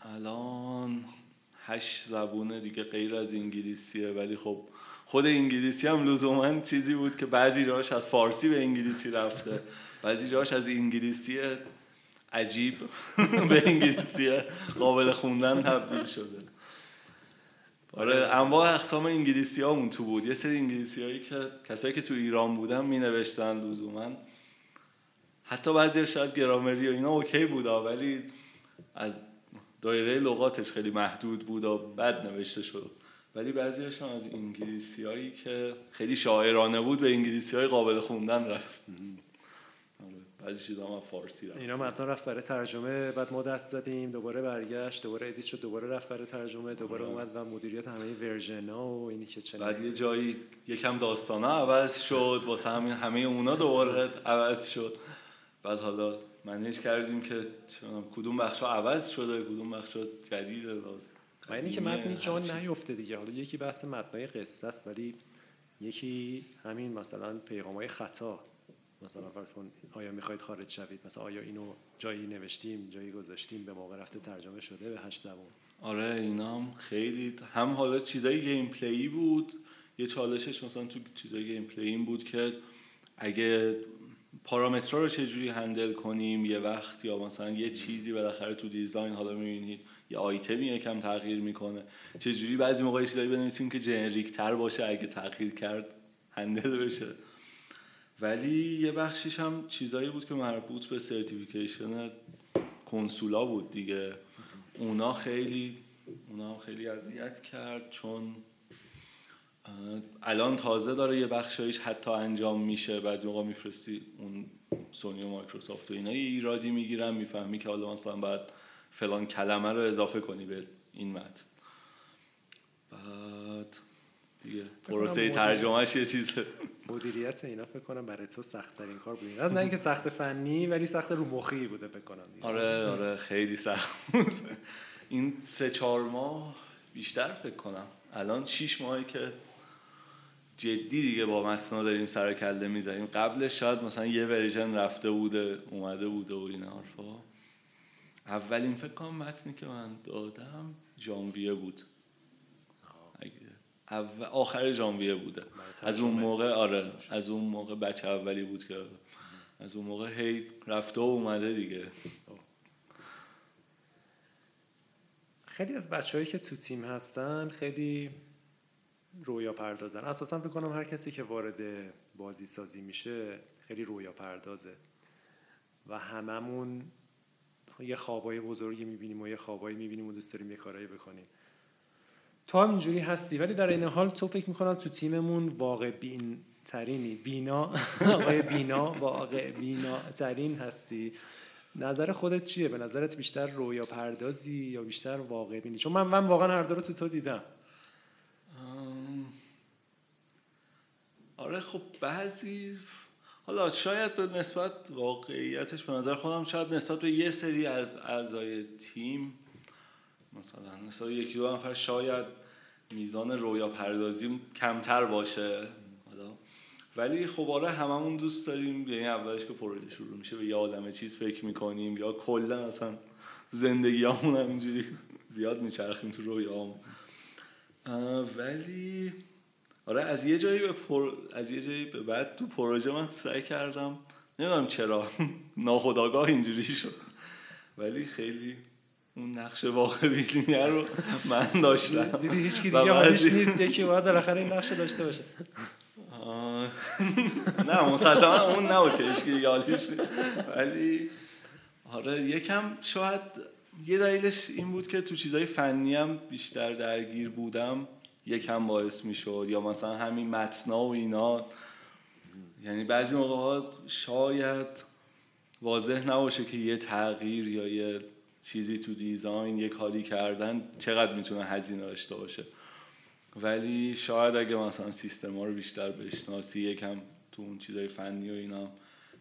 الان هشت زبونه دیگه غیر از انگلیسیه ولی خب خود انگلیسی هم لزوما چیزی بود که بعضی جاش از فارسی به انگلیسی رفته. بعضی جاش از انگلیسی عجیب به انگلیسی قابل خوندن تبدیل شده. آره انواع اقسام انگلیسی هامون تو بود. یه سری انگلیسی هایی که کسایی که تو ایران بودن می نوشتن لزوما. حتی بعضی شاید گرامری و اینا okay بود ولی از دایره لغاتش خیلی محدود بود و بد نوشته شد. ولی بعضیش هم از انگلیسی هایی که خیلی شاعرانه بود به انگلیسی های قابل خوندن رفت. بعضی چیزا هم فارسی رفت. اینا متن رفت برای ترجمه بعد ما دست زدیم دوباره برگشت دوباره edit شد دوباره رفت برای ترجمه دوباره آره. اومد و مدیریت همه version ها و اینی که چه بعد یه جایی یکم داستان ها عوض شد واسه همین همه اونا دوباره عوض شد. بعد حالا منیج کردیم که کدوم بخش ها عوض شده کدوم بخش جدیده لازم و اینی که متنی جان نیفته دیگه. حالا یکی بحث متنای قصه است ولی یکی همین مثلا پیغام های خطا. مثلا فرض کن آیا می‌خواید خارج شوید؟ مثلا آیا اینو جایی نوشتیم جایی گذاشتیم به موقع رفته ترجمه شده به هشت زبان؟ آره اینا هم خیلی هم حالا چیزای gameplay بود. یه چالشش مثلا تو چیزای gameplay این بود که اگه پارامترها رو چجوری handle کنیم؟ یه وقت یا مثلا یه چیزی بالاخره تو design حالا می‌بینید یه آیتمی یکم تغییر می‌کنه. چجوری بعضی موقع چیزایی بنویسیم که generic تر باشه اگه تغییر کرد handle بشه. ولی یه بخشیش هم چیزایی بود که مربوط به certification کنسولا بود دیگه. اونا خیلی اونا خیلی اذیت کرد چون الان تازه داره یه بخشایش حتی انجام میشه. بعضی موقع میفرستی اون سونی و مایکروسافت و اینا یه ایرادی می‌گیرن می‌فهمی که حالا مثلا باید فلان کلمه رو اضافه کنی به این متن. بعد دیگه پروسه ترجمهش یه چیزه. مدیریت اینا فکر کنم برای تو سخت ترین کار بود نه اینکه سخت فنی ولی سخت رو مخی بوده فکر کنم دیگه. آره آره خیلی سخت این سه چهار ماه بیشتر فکر کنم. الان شیش ماهی که جدی دیگه با متنا داریم سر کله می‌زنیم. قبلش شاید مثلا یه ورژن رفته بوده اومده بوده و این حرفا. اولین فکر کنم متنی که من دادم ژانویه بود. آخر ژانویه بوده. از اون موقع آره از اون موقع بچه اولی بود که از اون موقع هی رفته و اومده دیگه. خیلی از بچههایی که تو تیم هستن خیلی رویا پردازن. اساسا فکر کنم هر کسی که وارد بازی سازی میشه خیلی رویا پردازه. و هممون یه خوابای بزرگی می‌بینیم و یه خوابایی می‌بینیم و دوست داریم یه کارایی بکنیم. تو هم اینجوری هستی ولی در این حال تو فکر می‌کنم تو تیممون واقع بین ترینی بینا آقای بینا واقع بینا ترین هستی. نظر خودت چیه؟ به نظرت بیشتر رویا پردازی یا بیشتر واقع بینی چون من من واقعا هر دو رو تو تو دیدم. آره خب بعضی حالا شاید به نسبت واقعیتش به نظر خودم شاید نسبت به یه سری از اعضای تیم مثلا مثلا یکی دو نفر شاید میزان رویا پردازی کمتر باشه. حالا. ولی خب آره هممون دوست داریم یعنی اولش که پروژه شروع میشه به یه عالمه چیز فکر می‌کنیم یا کلا اصلا زندگی هم اینجوری زیاد میچرخیم تو رویام ولی آره از یه جایی به پر... از یه جایی به بعد تو پروژه من سعی کردم نمی‌دونم چرا ناخداگاه اینجوری شد. ولی خیلی اون نقش واقع بینیه رو من داشتم. دیدی هیچ کی دیگه حالیش نیست یکی باید بالاخره این نقش داشته باشه. نه مسلما اون نبود که هیچ حالیش ولی آره یکم شاید یه دلیلش این بود که تو چیزای فنی هم بیشتر درگیر بودم. یکم باعث می‌شد یا مثلا همین متنا و اینا. یعنی بعضی موقع ها شاید واضح نباشه که یه تغییر یا یه چیزی تو دیزاین یه کاری کردن چقدر می‌تونه هزینه داشته باشه. ولی شاید اگه مثلا سیستم ها رو بیشتر بشناسی یکم تو اون چیزای فنی و اینا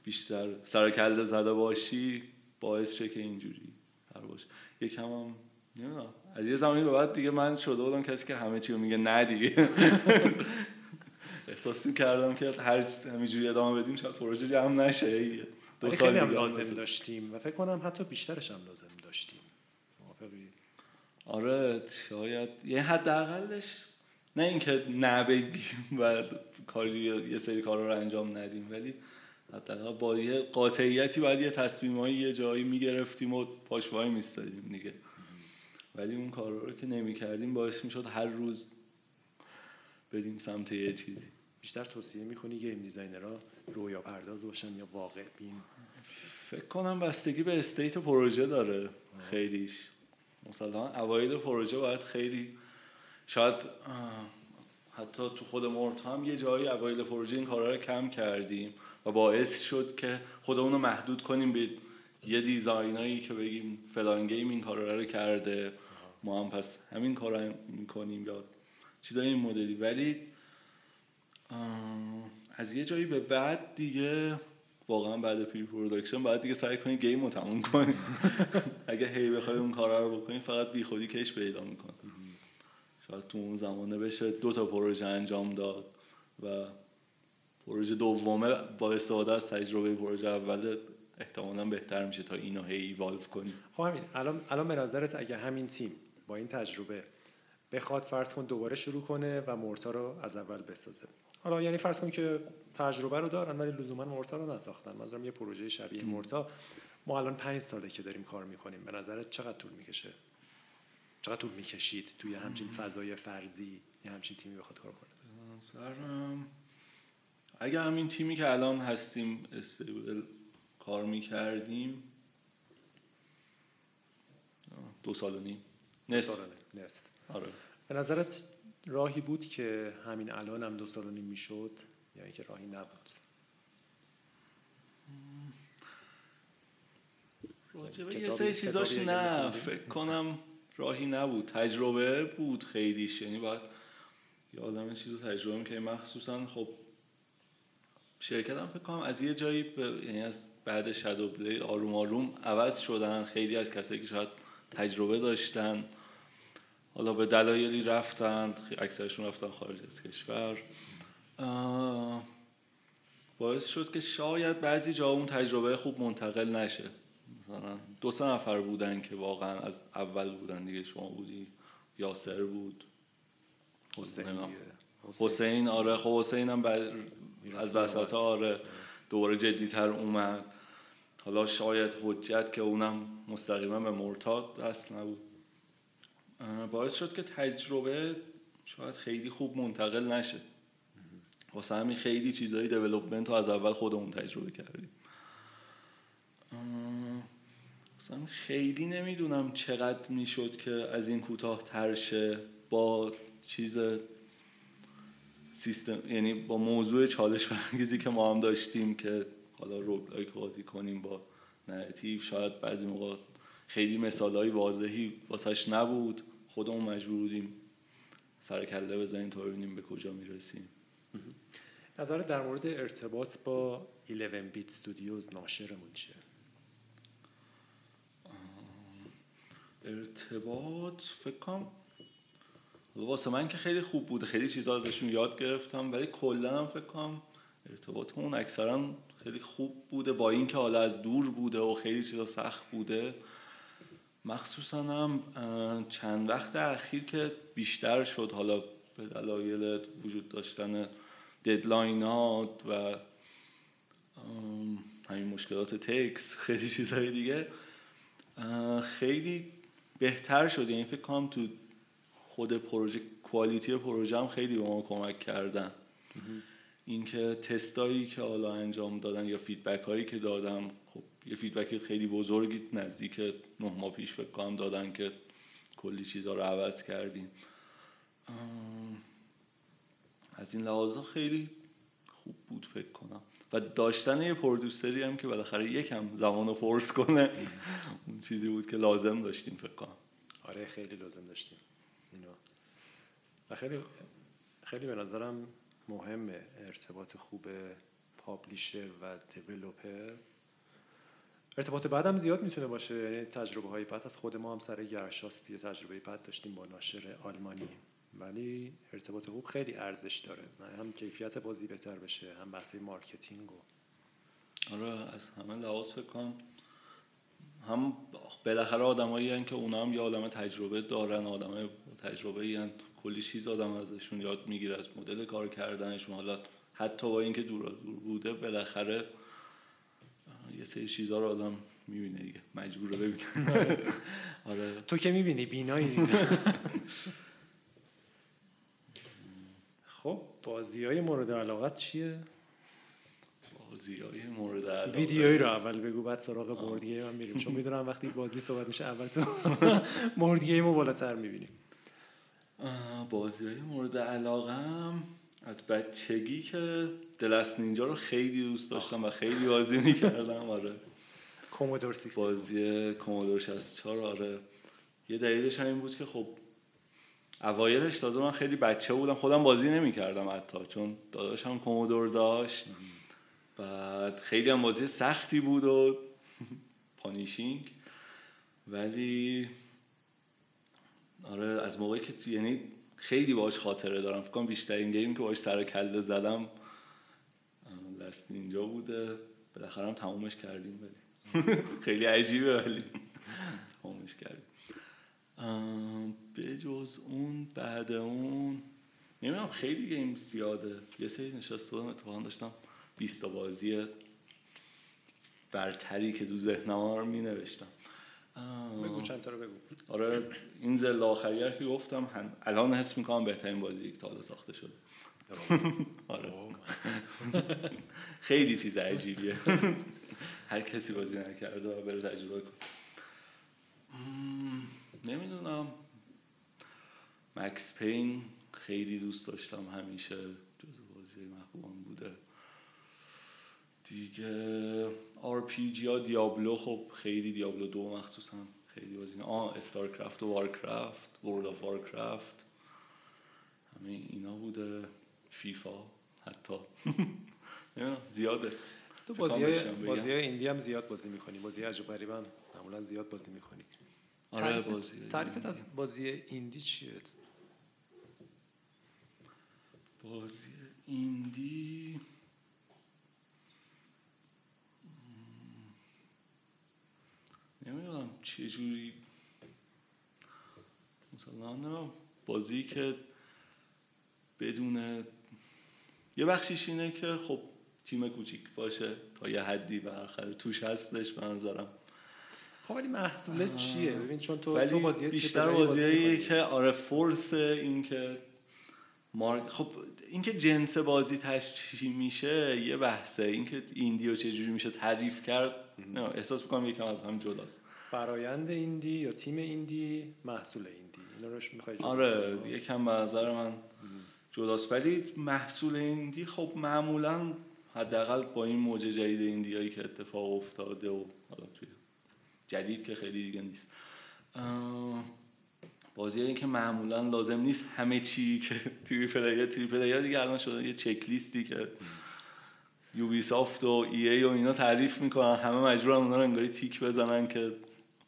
بیشتر سر کله زده باشی باعث شه که اینجوری هر باشه. یکم هم نمی‌دونم. از یه زمانی به بعد دیگه من شده بودم کسی که همه چی رو میگه نه دیگه. احساس کردم که هر همینجوری ادامه بدیم شاید پروژه جمع نشه. دو سال هم لازم داشتیم و فکر کنم حتی بیشترش هم لازم داشتیم. موافقی؟ آره شاید. یه حداقلش نه اینکه نبگیم و کاری یه سری کارا رو انجام ندیم ولی حداقل با یه قاطعیتی باید یه تصمیمایی یه جایی می‌گرفتیم و پاشوایی میستادیم دیگه. ولی اون کارا رو که نمی کردیم باعث می‌شد هر روز بدیم سمت یه چیزی. بیشتر توصیه می‌کنی game designerها رویا پرداز باشن یا واقع بین؟ فکر کنم بستگی به state پروژه داره خیلیش. مثلا اوایل پروژه باید خیلی شاید حتی تو خود Morte هم یه جایی اوایل پروژه این کارا رو کم کردیم و باعث شد که خودمون رو محدود کنیم به یه designایی که بگیم فلان game این کارا رو کرده. ما هم پس همین کارا می‌کنیم یا چیزای این مدلی. ولی از یه جایی به بعد دیگه واقعا بعد pre-production بعد دیگه سعی کنی game رو تموم کنی. اگه هی بخوای اون کارا رو بکنی فقط بی خودی کش پیدا می‌کنی. شاید تو اون زمانه بشه دو تا پروژه انجام داد و پروژه دومه با استفاده از تجربه پروژه اول احتمالا بهتر میشه تا اینو هی ایوالو کنی. خب همین الان الان به نظرت اگه همین تیم با این تجربه بخواد فرض کن دوباره شروع کنه و مورتا رو از اول بسازه. حالا یعنی فرض کن که تجربه رو دارن ولی لزوما مورتا رو نساختن. مثلا یه پروژه شبیه مورتا. ما الان پنج ساله که داریم کار می‌کنیم. به نظرت چقدر طول می‌کشه؟ چقدر طول می‌کشید توی همچین فضای فرضی؟ یه همچین تیمی بخواد کار کنه. اگه همین تیمی که الان هستیم استیبل کار می‌کردیم. دو سال و نیم. نصف. سال. نصف. آره. به نظرت راهی بود که همین الان هم دو سال و نیم می‌شد یا اینکه راهی نبود؟ راجبه یه سری چیزاش نه؟ فکر کنم راهی نبود. تجربه بود خیلیش. یعنی باید یه آدم چیز رو تجربه می‌کنه مخصوصا خب شرکت هم فکر کنم از یه جایی به- یعنی از بعد شادو پلی آروم آروم عوض شدن. خیلی از کسایی که شاید تجربه داشتن حالا به دلایلی رفتند اکثرشون رفتن خارج از کشور. آه، باعث شد که شاید بعضی جا اون تجربه خوب منتقل نشه. مثلا دو سه نفر بودن که واقعا از اول بودن دیگه. شما بودی یاسر بود. حسین. حسین. آره خب حسین هم از وسط آره دوباره جدیتر اومد. حالا شاید حجت که اونم مستقیما به مرتاد دست نبود. باعث شد که تجربه شاید خیلی خوب منتقل نشه. واسه همین خیلی چیزایی دیولوپمنت رو از اول خودمون تجربه کردیم. همین خیلی نمی‌دونم چقدر می‌شد که از این کوتاه ترشه با چیز سیستم یعنی با موضوع چالش برانگیزی که ما هم داشتیم که حالا roguelike بازی کنیم با narrative شاید بعضی موقع خیلی مثالهای واضحی واسش نبود. خودمون مجبور بودیم سر کله بزنیم تا ببینیم به کجا می‌رسیم. نظر در مورد ارتباط با 11 bit studios ناشرمون چیه؟ ارتباط فکر کنم واسه من که خیلی خوب بوده. خیلی چیزا ازشون یاد گرفتم ولی کلا هم فکر کنم ارتباطمون اکثرا خیلی خوب بوده. با اینکه حالا از دور بوده و خیلی چیزا سخت بوده. مخصوصا هم چند وقت اخیر که بیشتر شد حالا به دلایل وجود داشتن ددلاینات و ام، همین مشکلات تکس خیلی چیزهای دیگه خیلی بهتر شد. یعنی فکر کنم تو خود پروژه quality پروژه هم خیلی به ما کمک کردن. اینکه تستایی که حالا انجام دادن یا feedback هایی که دادن خب یه feedback خیلی بزرگی نزدیک نه ماه پیش فکر کنم دادن که کلی چیزها رو عوض کردیم. از این لحاظا خیلی خوب بود فکر کنم. و داشتن یه پرودوسری هم که بالاخره یکم زمان رو فورس کنه اون چیزی بود که لازم داشتیم فکر کنم. آره خیلی لازم داشتیم. و خیلی خیلی به نظرم مهمه ارتباط خوب پابلیشر و دیولوپر. ارتباط بعدم زیاد می‌تونه باشه. یعنی تجربه های بعد از خود ما هم سر گرشاسپ یه تجربه بعد داشتیم با ناشر آلمانی. ولی ارتباط خوب خیلی ارزش داره. هم کیفیت بازی بهتر بشه هم بحث marketing و آره از همه لحاظ فکر هم بالاخره آدمایی که اونا هم یه عالم تجربه دارن آدم تجربه کلی چیز آدم ازشون یاد می‌گیره از مدل کار کردنشون حالا حتی با اینکه دور دور بوده بالاخره یه سری چیزا رو آدم می‌بینه دیگه. مجبوره ببینه. آره. تو که می‌بینی بینایی. خب بازی های مورد علاقت چیه؟ بازی های مورد علاقه ویدیویی رو اول بگو بعد سراغ بورد گیم هم میریم. چون می‌دونم وقتی بازی صحبت میشه اول تو بورد گیم رو بالاتر می‌بینیم. بازی های مورد علاقم از بچگی که دلست نینجا رو خیلی دوست داشتم و خیلی بازی می‌کردم آره. Commodore 64 بازی Commodore 64 آره. یه دلیلش هم این بود که خب اوایلش تازه من خیلی بچه بودم خودم بازی نمی‌کردم حتی چون داداشم Commodore داشت. بعد خیلی هم بازی سختی بود و punishing. ولی آره از موقعی که یعنی خیلی باش خاطره دارم. فکر کنم بیشترین game که باش سر کله زدم لست اینجا بوده. بالاخره هم تمومش کردیم ولی. خیلی عجیبه ولی. تمومش کردیم. به جز اون بعد اون نمی‌دونم خیلی گیم زیاده. یه سری نشسته بودم اتفاقا داشتم 20 تا بازی برتری که تو ذهنم رو می نوشتم بگو چند تا رو بگو. آره این زل آخری که گفتم هم... الان حس می‌کنم بهترین بازی که تا حالا ساخته شده. آره. خیلی چیز عجیبیه. هر کسی بازی نکرده و بره تجربه کن نمی‌دونم. مکس پین خیلی دوست داشتم همیشه جز بازی محبوبم بوده دیگه RPG ها دیابلو خب خیلی دیابلو دو مخصوصا خیلی بازی آه استارکرافت و وارکرافت ورد آف وارکرافت همه اینا بوده. فیفا حتی. زیاده. تو بازی های, بازی های ایندی هم زیاد بازی می‌کنی. بازی عجب غریب هم معمولا زیاد بازی می‌کنی. آره بازی تعریفت از بازی ایندی چیه؟ بازی ایندی نمی‌دونم چه جوری. مثلا نمی‌دونم بازی که بدون یه بخشیش اینه که خب تیم کوچیک باشه تا یه حدی بالاخره توش هستش به نظرم. خب ولی محصول چیه؟ ببین چون تو تو بازی بیشتر بازیایی که آره فورس این که مارک خب اینکه جنس بازی تشکیل میشه یه بحثه. اینکه ایندی چجوری میشه تعریف کرد نه احساس می‌کنم یکم از هم جداست. فرایند ایندی یا تیم ایندی محصول ایندی؟ اینا روش می‌خوای آره یکم به نظر من جداست. ولی محصول ایندی خب معمولا حداقل با این موج جدید ایندیایی که اتفاق افتاده و حالا توی جدید که خیلی دیگه نیست. بازی این که معمولا لازم نیست همه چی که توی پلیر توی پلیر دیگه الان شده. یه چک لیستی که یوبی سافت و ای ای و اینا تعریف می‌کنن. همه مجبورن اونا رو انگاری تیک بزنن که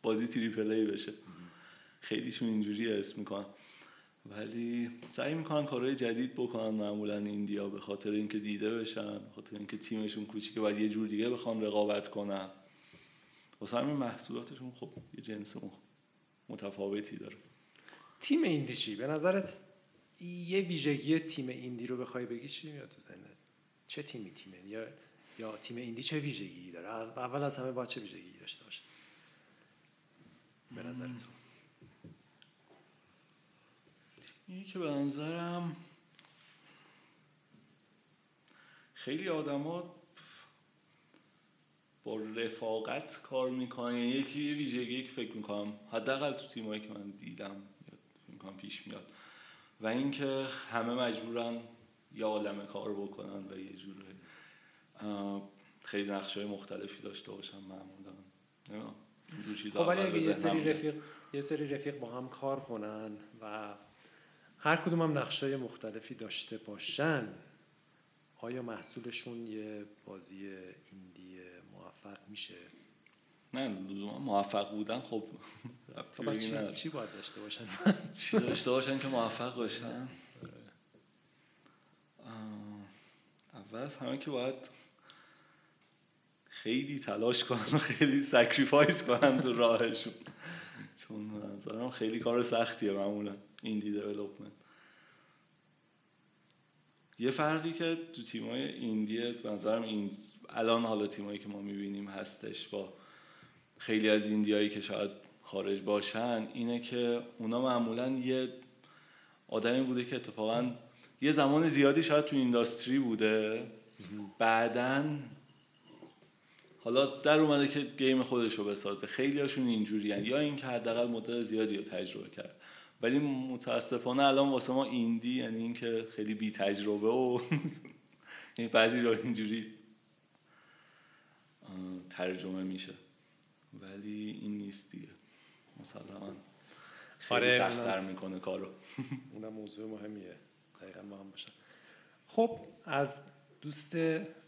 بازی تریپل ای بشه. خیلیشون اینجوری اسم می‌کنن. ولی سعی می‌کنن کارهای جدید بکنن معمولا ایندیا به خاطر اینکه دیده بشن به خاطر اینکه تیمشون کوچیکه باید یه جور دیگه بخوان رقابت کنن. واسه همین محصولاتشون خب یه جنس متفاوتی داره. تیم ایندی چی؟ به نظرت یه ویژگی تیم ایندی رو بخوای بگی چی میاد تو ذهنت؟ چه تیمی تیمه؟ یا یا تیم ایندی چه ویژگی داره؟ اول از همه با چه ویژگی داشته باشه؟ به نظر تو که به نظرم خیلی آدما با رفاقت کار می‌کنن. یعنی یکی ویژگی که فکر می‌کنم حداقل تو تیمایی که من دیدم می‌کنم پیش میاد. و اینکه همه مجبورن یه عالم کار بکنن و یه جور خیلی نقشه مختلفی داشته باشن معمولا. خب ولی اگه یه سری رفیق یه سری رفیق با هم کار کنن و هر کدوم هم نقشه مختلفی داشته باشن آیا محصولشون یه بازی ایندی موفق میشه؟ نه لزوما موفق بودن خب. چی, چی باید داشته باشن؟ چی داشته باشن که موفق باشن؟ اول همه که باید خیلی تلاش کنن و خیلی sacrifice کنن تو راهشون. چون نظرم خیلی کار سختیه معمولا indie development یه فرقی که تو تیمای indie به نظرم این الان حالا تیمایی که ما می‌بینیم هستش با خیلی از ایندیایی که شاید خارج باشن اینه که اونا معمولا یه آدمی بوده که اتفاقا یه زمان زیادی شاید تو اینداستری بوده. بعدا حالا در اومده که گیم خودش رو بسازه. خیلی هاشون اینجوری هن. یا اینکه حداقل مدت زیادی رو تجربه کرد. ولی متاسفانه الان واسه ما ایندی یعنی اینکه خیلی بی تجربه و یعنی بعضی رو اینجوری ترجمه میشه. ولی این نیست دیگه. مسلما خیلی آره سختتر می‌کنه کارو. اونم موضوع مهمیه. دقیقا ما هم باشن. خب از دوست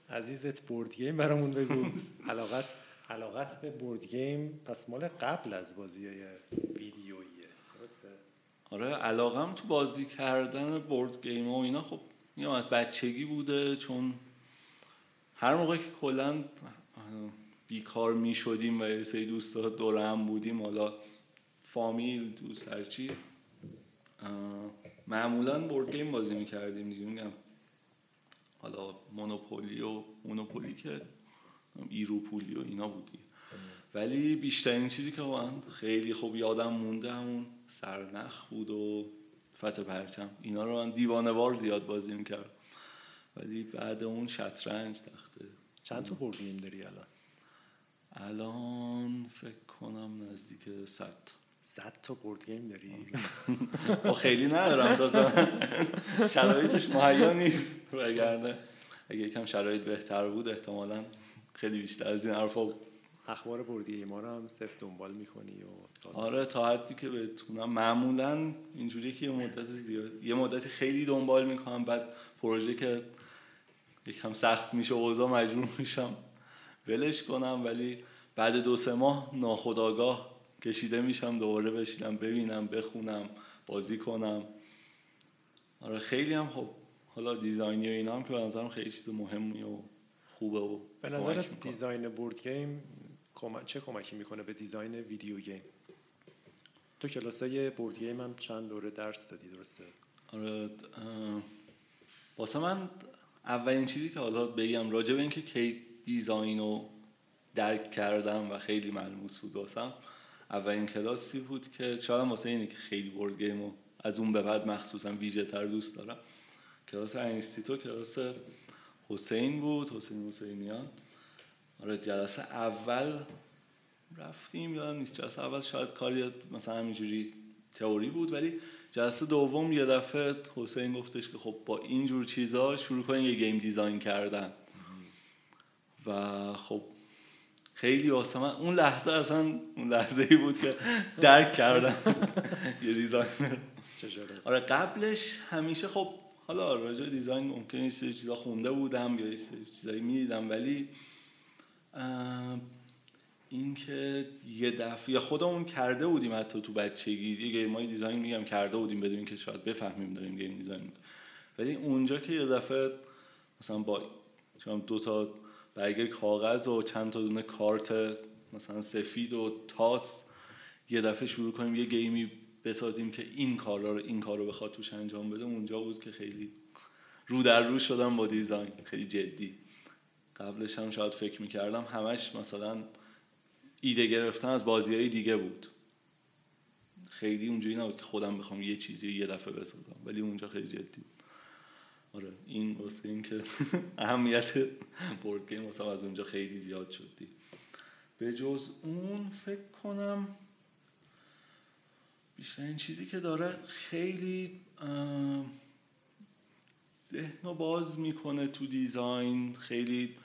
عزیزت بورد گیم برامون بگو. علاقت علاقت به بورد گیم پس مال قبل از بازی های ویدیوییه درسته؟ آره علاقم تو بازی کردن بورد گیم و اینا خب میگم از بچگی بوده چون هر موقع که کلا بیکار می شدیم و یه سری دوستا دور هم بودیم حالا فامیل دوست هرچی معمولا بورد گیم بازی می‌کردیم دیگه. میگم حالا مونوپولی و مونوپولی که ایروپولی و اینا بودی ولی بیشترین چیزی که من خیلی خوب یادم مونده همون سرنخ بود و فتح پرچم. اینا رو من دیوانوار زیاد بازی می‌کرد ولی بعد اون شطرنج تخته. چند تا بورد گیم داری الان؟ الان فکر کنم نزدیک صد صد تا بورد گیم داری؟ خیلی ندارم. تازه شرایطش مهیا نیست. وگرنه اگه یکم شرایط بهتر بود احتمالا خیلی بیشتر از این حرفا اخبار بردی ما رو هم صرف دنبال می‌کنی و آره تا حدی که بتونم. معمولا اینجوری که یه مدت زیاد یه مدتی خیلی دنبال می‌کنم. بعد پروژه که یکم سخت میشه اوضاع مجبور میشم ولش کنم. ولی بعد دو سه ماه ناخداگاه کشیده میشم دوباره بشینم ببینم بخونم بازی کنم. آره خیلی هم خب حالا designی و اینا هم که به نظرم خیلی چیز مهمی و خوبه و به نظرت design board game چه کمکی می‌کنه به design video game؟ تو کلاسای board game هم چند دوره درس دادی درسته؟ آره واسه من اولین چیزی که حالا بگم راجع به اینکه کی design رو درک کردم و خیلی ملموس بود واسم اولین کلاسی بود که شاید واسه اینه که خیلی board game و از اون به بعد مخصوصا ویژه تر دوست دارم. کلاس انستیتو کلاس حسین بود حسین حسینیان. آره جلسه اول رفتیم یادم نیست جلسه اول شاید کاری مثلا همینجوری تئوری بود ولی جلسه دوم یه دفعه حسین گفتش که خب با اینجور چیزا شروع کنیم یه game design کردن. و خب خیلی واسه من اون لحظه اصلا اون لحظه ای بود که درک کردم. یه designer آره قبلش همیشه خب حالا راجع design ممکنه یه چیزا خونده بودم یا یه چیزایی می‌دیدم ولی اینکه یه دفعه یا خودمون کرده بودیم حتی تو بچگی یه gameای design میگم کرده بودیم بدون که شاید بفهمیم داریم game design ولی اونجا که یه دفعه مثلا با دو تا برگه کاغذ و چند تا دونه کارت مثلا سفید و تاس یه دفعه شروع کنیم یه گیمی بسازیم که این کار رو این کار رو بخواد توش انجام بده. اونجا بود که خیلی رو در رو شدم با دیزاین. خیلی جدی. قبلش هم شاید فکر می‌کردم. همش مثلا ایده گرفتن از بازی های دیگه بود. خیلی اونجوری نبود که خودم بخوام یه چیزی یه دفعه بسازم. ولی اونجا خیلی جدی بود. آره این واسه این که اهمیت بورد گیم واسه از اونجا خیلی زیاد شدی به جز اون فکر کنم بیشتر این چیزی که داره خیلی ذهن باز می‌کنه تو دیزاین. خیلی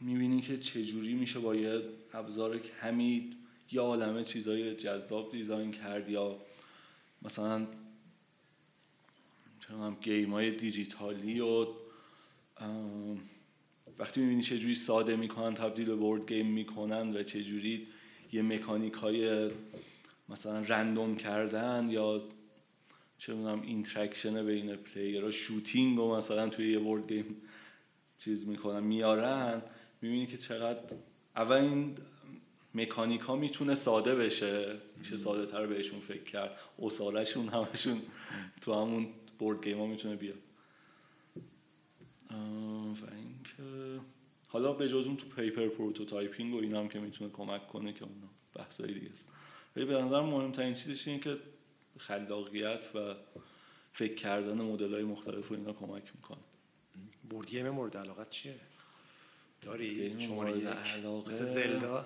می‌بینی که چجوری میشه با یه ابزار کمی یا عالمه چیزای جذاب دیزاین کرد یا مثلا هم game های دیجیتالی و وقتی می‌بینی چجوری ساده می‌کنن تبدیل به board game می‌کنن و چجوری یه mechanic های مثلا random کردن یا چه می‌دونم interaction بین player shooting و مثلا توی یه board game چیز می‌کنن میارن می‌بینی که چقدر اول این مکانیک ها می‌تونه ساده بشه میشه ساده تر بهشون فکر کرد اصلشون همشون تو همون board game ها می‌تونه بیاد. و اینکه حالا به جز اون تو paper prototyping و اینا هم که می‌تونه کمک کنه که اونا بحثایی دیگه است. ولی به نظر مهمترین چیزش اینه که خلاقیت و فکر کردن مدل های مختلف و اینا کمک می‌کنه. board game مورد علاقت چیه؟ داری؟ شماره یک مثل زلدا؟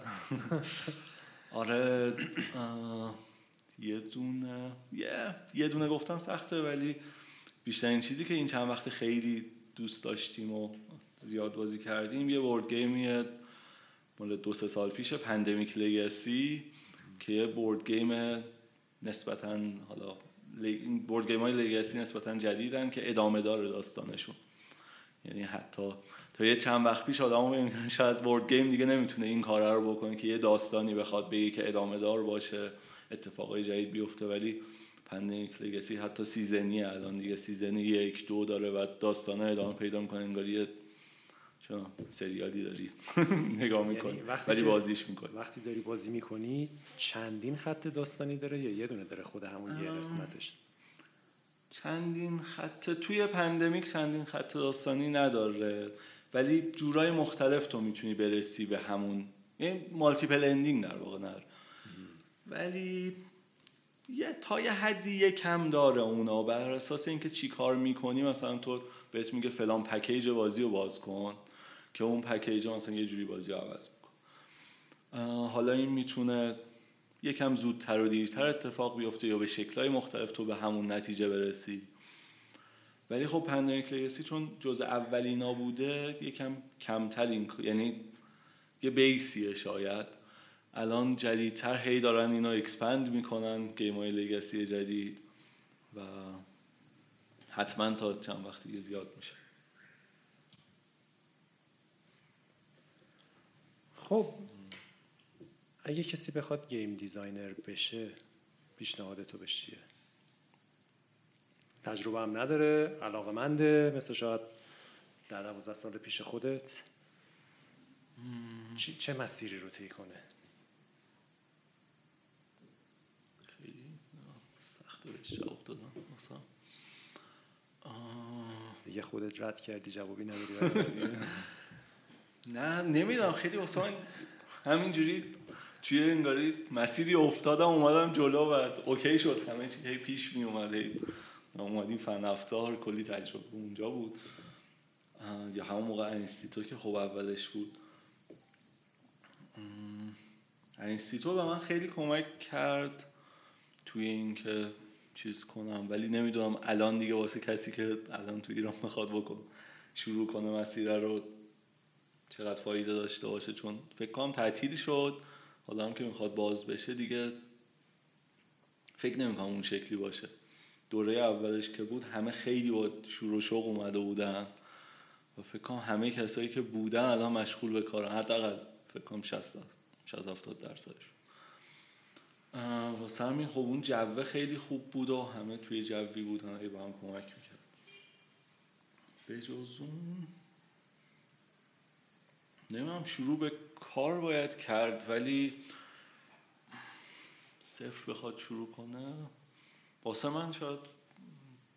آره یه دونه یه دونه گفتن سخته ولی بیشترین چیزی که این چند وقت خیلی دوست داشتیم و زیاد بازی کردیم یه board game یه مال دو سه سال پیش Pandemic Legacy که یه board game نسبتا حالا board game های legacy نسبتا جدیدن که ادامه داره داستانشون. یعنی حتی تا یه چند وقت پیش آدمو شاید board game دیگه نمی‌تونه این کار رو بکنه که یه داستانی بخواد بگه که ادامه دار باشه اتفاقای جدید بیفته. ولی Pandemic Legacy حتی season ی الان دیگه season ی یک دو داره و داستان ادامه پیدا می‌کنه انگار یه چون سریالی داری نگاه یعنی می‌کنی ولی بازیش می‌کنی. وقتی داری بازی می‌کنی چندین خط داستانی داره یا یه دونه داره خود همون یه قسمتش؟ چندین خط توی Pandemic چندین خط داستانی نداره ولی جورای مختلف تو می‌تونی برسی به همون یعنی multiple ending در واقع نداره ولی یه تا یه حدی یه کم داره اونا. بر اساس اینکه چی کار می‌کنی مثلا تو بهت میگه فلان package بازی رو باز کن که اون package مثلا یه جوری بازی رو عوض میکنه حالا این می‌تونه یکم زودتر و دیرتر اتفاق بیفته یا به شکلهای مختلف تو به همون نتیجه برسی. ولی خب Pandemic Legacy چون جز اولینا بوده یکم کمتر این یعنی یه base یه شاید. الان جدیدتر هی دارن اینا expand می‌کنن game های legacy جدید و حتما تا چند وقت دیگه زیاد میشه. خب اگه کسی بخواد game designer بشه پیشنهاد تو بهش چیه؟ تجربه هم نداره علاقه منده مثل شاید در دوازده سال پیش خودت. چه مسیری رو طی کنه خیلی سخته بهش جواب دادم. مثلا. دیگه خودت رد کردی جوابی نداری؟ نه نمی‌دونم. خیلی واسه من همینجوری توی انگاری مسیری افتادم اومدم جلو و okay شد. همه چی پیش می اومد هی اومدیم فن افزار کلی تجربه اونجا بود. یا همون موقع انستیتو که خب اولش بود. انستیتو به من خیلی کمک کرد توی اینکه چیز کنم ولی نمی‌دونم الان دیگه واسه کسی که الان تو ایران می‌خواد بکن شروع کنه مسیر رو چقدر فایده داشته باشه. چون فکر کنم تعطیل شد حالا هم که می‌خواد باز بشه دیگه فکر نمی‌کنم اون شکلی باشه. دوره اولش که بود همه خیلی با شور و شوق اومده بودن و فکر کنم همه کسایی که بودن الان مشغول به کارن. حداقل فکر کنم 60 60 70 درصدش. واسه همین خب اون جوه خیلی خوب بود و همه توی جوی بودن. ای با هم کمک می‌کرد. به جز اون نمی‌دونم شروع به کار باید کرد ولی صفر بخواد شروع کنه واسه من شاید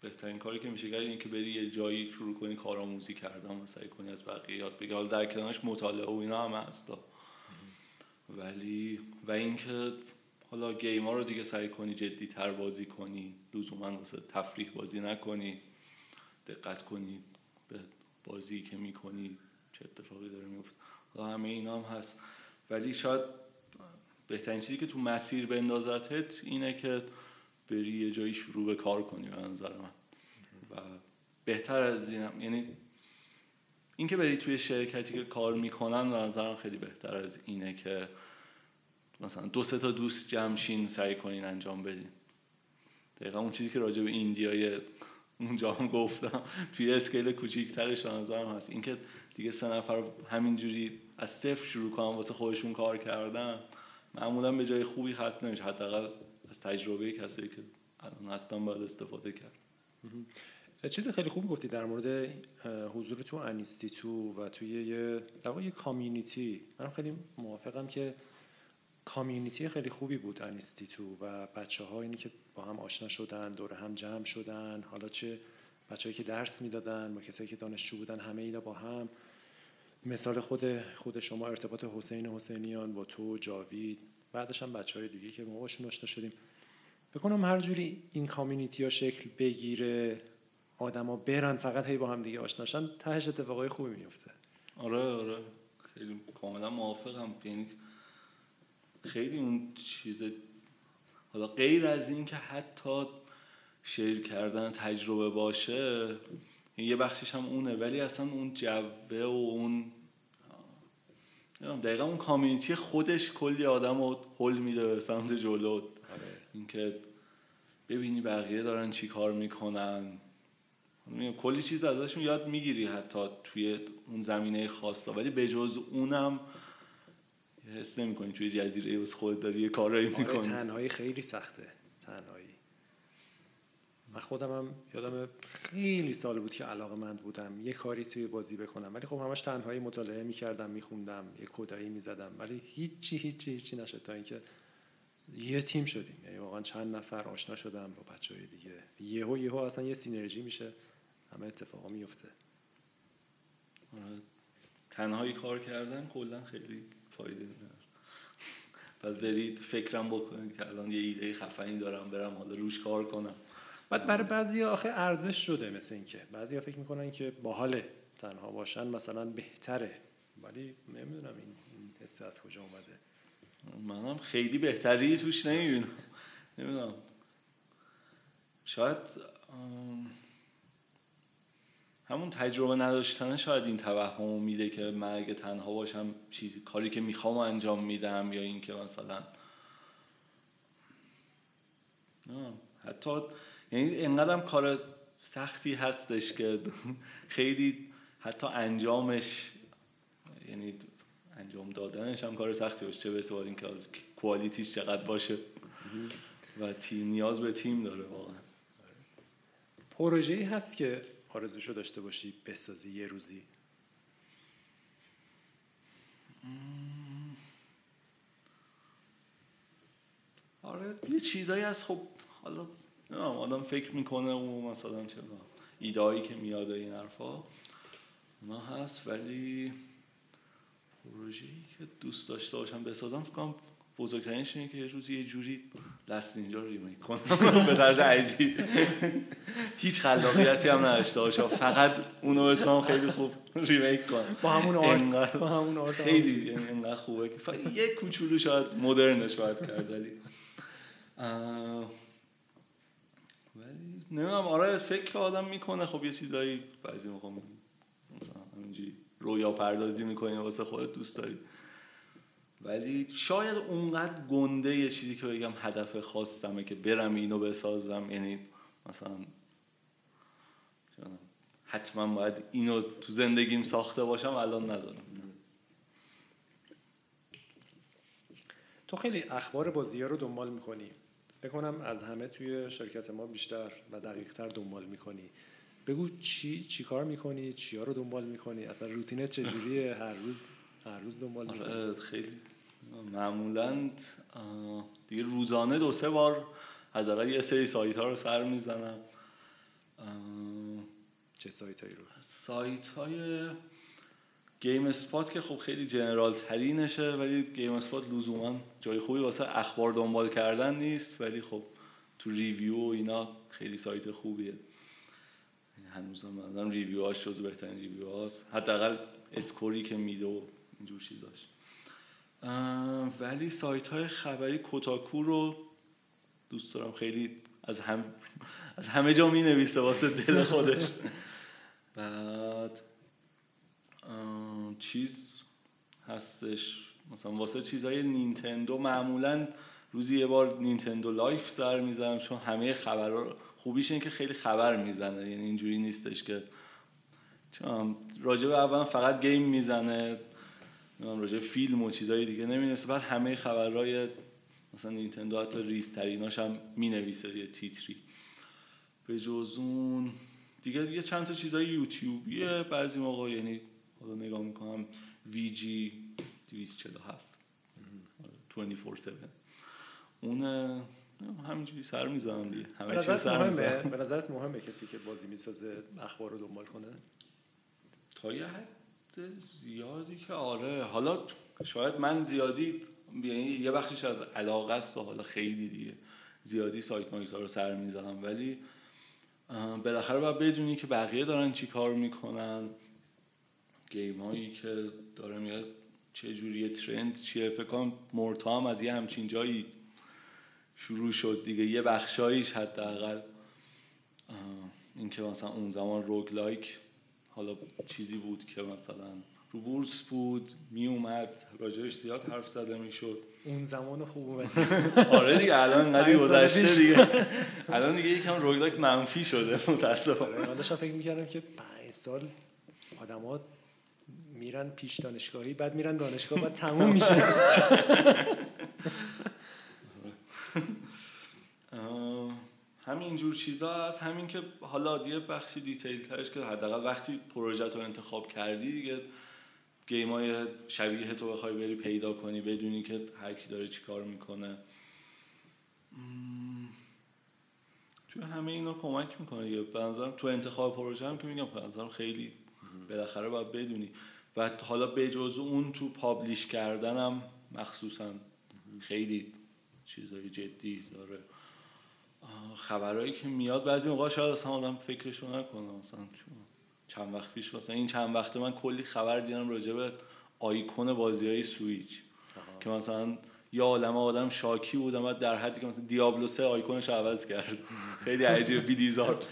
بهترین کاری که میشه کرد اینه که بری یه جایی شروع کنی کارآموزی کردن و سعی کنی از بقیه یاد بگیری. حالا در کنارش مطالعه و اینا هم هست. ولی و اینکه حالا گیما رو دیگه سعی کنی جدی تر بازی کنی لزوما واسه تفریح بازی نکنی دقت کنی به بازی که می‌کنی چه اتفاقی داره میفته حالا همه اینا هم هست. ولی شاید بهترین چیزی که تو مسیر بندازتت اینه که بری یه جایی شروع به کار کنی به نظر من. و بهتر از اینم یعنی اینکه بری توی شرکتی که کار می‌کنن به نظرم خیلی بهتر از اینه که مثلا دو سه تا دوست جمشین سعی کنین انجام بدین. دقیقا اون چیزی که راجع به ایندیای اونجا هم گفتم توی اسکیل کوچیکترش به نظرم هست. اینکه دیگه سه نفر همینجوری از صفر شروع کنن واسه خودشون کار کردن معمولا به جای خوبی ختم نمیشه. حداقل از تجربه کسایی که الان هستن باید استفاده کرد. چیز خیلی خوبی گفتی در مورد حضور تو انیستیتو و توی یه در کامیونیتی. من خیلی موافقم که کامیونیتی خیلی خوبی بود انیستیتو و بچه ها اینی که با هم آشنا شدن دور هم جمع شدن. حالا چه بچه‌ای که درس می‌دادن با کسایی که دانشجو بودن همه اینا با هم. مثال خود خود شما ارتباط حسین حسینیان با تو جاوید. بعدش هم بچه های دیگه که ما باشون آشنا شدیم. بکنم هر جوری این کامیونیتی ها شکل بگیره آدما برن فقط هی با هم دیگه آشناشن تهش اتفاقای خوبی میفته آره آره. خیلی کاملا موافقم. یعنی خیلی اون چیز حالا غیر از این که حتی شیر کردن تجربه باشه یه بخشش هم اونه ولی اصلا اون جوه و اون دقیقا اون کامیونیتی خودش کلی آدم رو حل میده به سمت جلو. اینکه ببینی بقیه دارن چی کار می‌کنن. کلی چیز ازشون یاد می‌گیری حتی توی اون زمینه خاصا. ولی به جز اونم حس نمی‌کنی توی جزیره واسه خودت داری یه کارایی آره می‌کنی؟ تنهایی خیلی سخته. تنهایی. من خودم هم یادم خیلی سال بود که علاقه مند بودم یه کاری توی بازی بکنم. ولی خب همش تنهایی مطالعه می‌کردم میخوندم یه کدایی می‌زدم. ولی هیچی هیچی هیچی نشد تا اینکه یه تیم شدیم. یعنی واقعا چند نفر آشنا شدم با بچه های دیگه. یهو یهو اصلا یه سینرژی میشه همه اتفاقا میفته آره. تنهایی کار کردن کلا خیلی فایده نداره. پس برید فکرم بکنید که الان یه ایده خفنی دارم برم حالا روش کار کنم. بعد برای بعضی آخه ارزش شده مثل اینکه. بعضی فکر می‌کنن که باحال تنها باشن مثلا بهتره. ولی نمی‌دونم این حس از کجا اومده. منم خیلی بهتری توش نمی‌بینم. نمی‌دونم. شاید همون تجربه نداشتن شاید این توهم میده که من اگه تنها باشم چیزی کاری که می‌خوام انجام میدم یا اینکه مثلا حتی یعنی اینقدر کار سختی هستش که خیلی حتی انجامش یعنی انجام دادنش هم کار سختی باشه چه برسه اینکه کوالیتیش چقدر باشه. و تیم نیاز به تیم داره واقعا. پروژه هست که آرزوشو داشته باشی بسازی یه روزی. آره یه چیزایی از خب حالا آدم فکر می‌کنه و مثلا چه ایدایی که میاد این حرفا اونا هست. ولی پروژه‌ای که دوست داشته باشم بسازم فکر بزرگترینش اینه که یه روزی یه جوری Last Ninja رو remake کنم. به طرز عجیب. هیچ خلاقیتی هم نداشته باشم فقط اونو بتونم خیلی خوب remake کنم با همون art با همون art خیلی انقدر خوبه که یه کوچولو شاید modern ش باید کرد ولی ولی نمی‌دونم. آره فکر آدم می‌کنه. خب یه چیزایی بعضی موقع مثلا همینجوری رویا پردازی می‌کنی واسه خودت دوست داری. ولی شاید اونقدر گنده یه چیزی که بگم هدف خواستمه که برم اینو بسازم. یعنی مثلا حتما باید اینو تو زندگیم ساخته باشم الان ندارم. تو خیلی اخبار بازی رو دنبال می‌کنی. بکنم از همه توی شرکت ما بیشتر و دقیقتر دنبال می‌کنی. بگو چی چی کار می‌کنی؟ چی ها رو دنبال می‌کنی؟ اصلا روتینت چجوریه؟ هر روز هر روز دنبال می‌کنی؟ آره خیلی. معمولا دیگه روزانه دو سه بار حداقل یه سری سایت ها رو سر می‌زنم. چه سایت هایی رو؟ سایت های GameSpot که خب خیلی general ترینشه ولی GameSpot لزوما جای خوبی واسه اخبار دنبال کردن نیست. ولی خب تو review و اینا خیلی سایت خوبیه. هنوز هم review هاش جز بهترین review هاست حداقل score ی که میده و اینجور چیزاش. ولی سایت های خبری Kotaku رو دوست دارم خیلی از, هم از همه جا می نویسه واسه دل خودش. بعد چیز هستش. مثلا واسه چیزهای نینتندو معمولا روزی یه بار Nintendo Life سر می‌زنم چون همه خبر خوبیش اینه که خیلی خبر می‌زنه یعنی اینجوری نیستش که راجع به اول فقط game می‌زنه راجع فیلم و چیزهای دیگه نمی‌نویسه. بعد همه خبرهای مثلا نینتندو حتی ریزتریناش هم می‌نویسه یه تیتری. به جز اون دیگه یه چند تا چیزای یوتیوبیه. بعضی موقع یعنی حالا نگاه می‌کنم وی جی 247 24 7 اون همینجوری سر می‌زنم دیگه. همه چیز سر مهمه؟ به نظرت مهمه کسی که بازی می‌سازه اخبار رو دنبال کنه؟ تا یه حد. زیادی که آره حالا شاید من زیادی یعنی یه بخشش از علاقه است و حالا خیلی دیگه زیادی سایت مایت رو سر می‌زنم ولی بالاخره باید بدونی که بقیه دارن چی کار می‌کنن گیم هایی که داره میاد چه جوری ترند چیه. فکر کنم مرتا هم از یه همچین جایی شروع شد دیگه. یه بخشاییش حداقل اینکه مثلا اون زمان روگ لایک حالا چیزی بود که مثلا رو بورس بود می اومد راجعش زیاد حرف زده می‌شد. اون زمان خوب اومد. آره دیگه الان ندی گذشته دیگه. الان دیگه یکم روگلاک منفی شده متاسفانه. من داشتم فکر می‌کردم که 5 سال آدما میرن پیش دانشگاهی بعد میرن دانشگاه بعد تموم میشه همین اینجور چیزا هست همین که حالا یه بخشی دیتیل ترش که حداقل وقتی پروژه رو انتخاب کردی دیگه گیم های شبیه تو بخوای بری پیدا کنی بدونی که هر کی داره چیکار می‌کنه. تو همه اینا کمک می‌کنه یه به تو انتخاب پروژه هم که میگم به خیلی بالاخره باید بدونی. و حالا بجز اون تو پابلیش کردنم مخصوصا خیلی چیزای جدی داره. خبرهایی که میاد بعضی موقع شاید اصلا آدم فکرشو نکنه مثلا چند وقت پیش مثلا این چند وقت من کلی خبر دیدم راجع به آیکون بازی های سویچ که مثلا یا عالم آدم شاکی بودم و در حدی که مثلا دیابلو 3 آیکونش عوض کرد. خیلی عجیب بیدیزار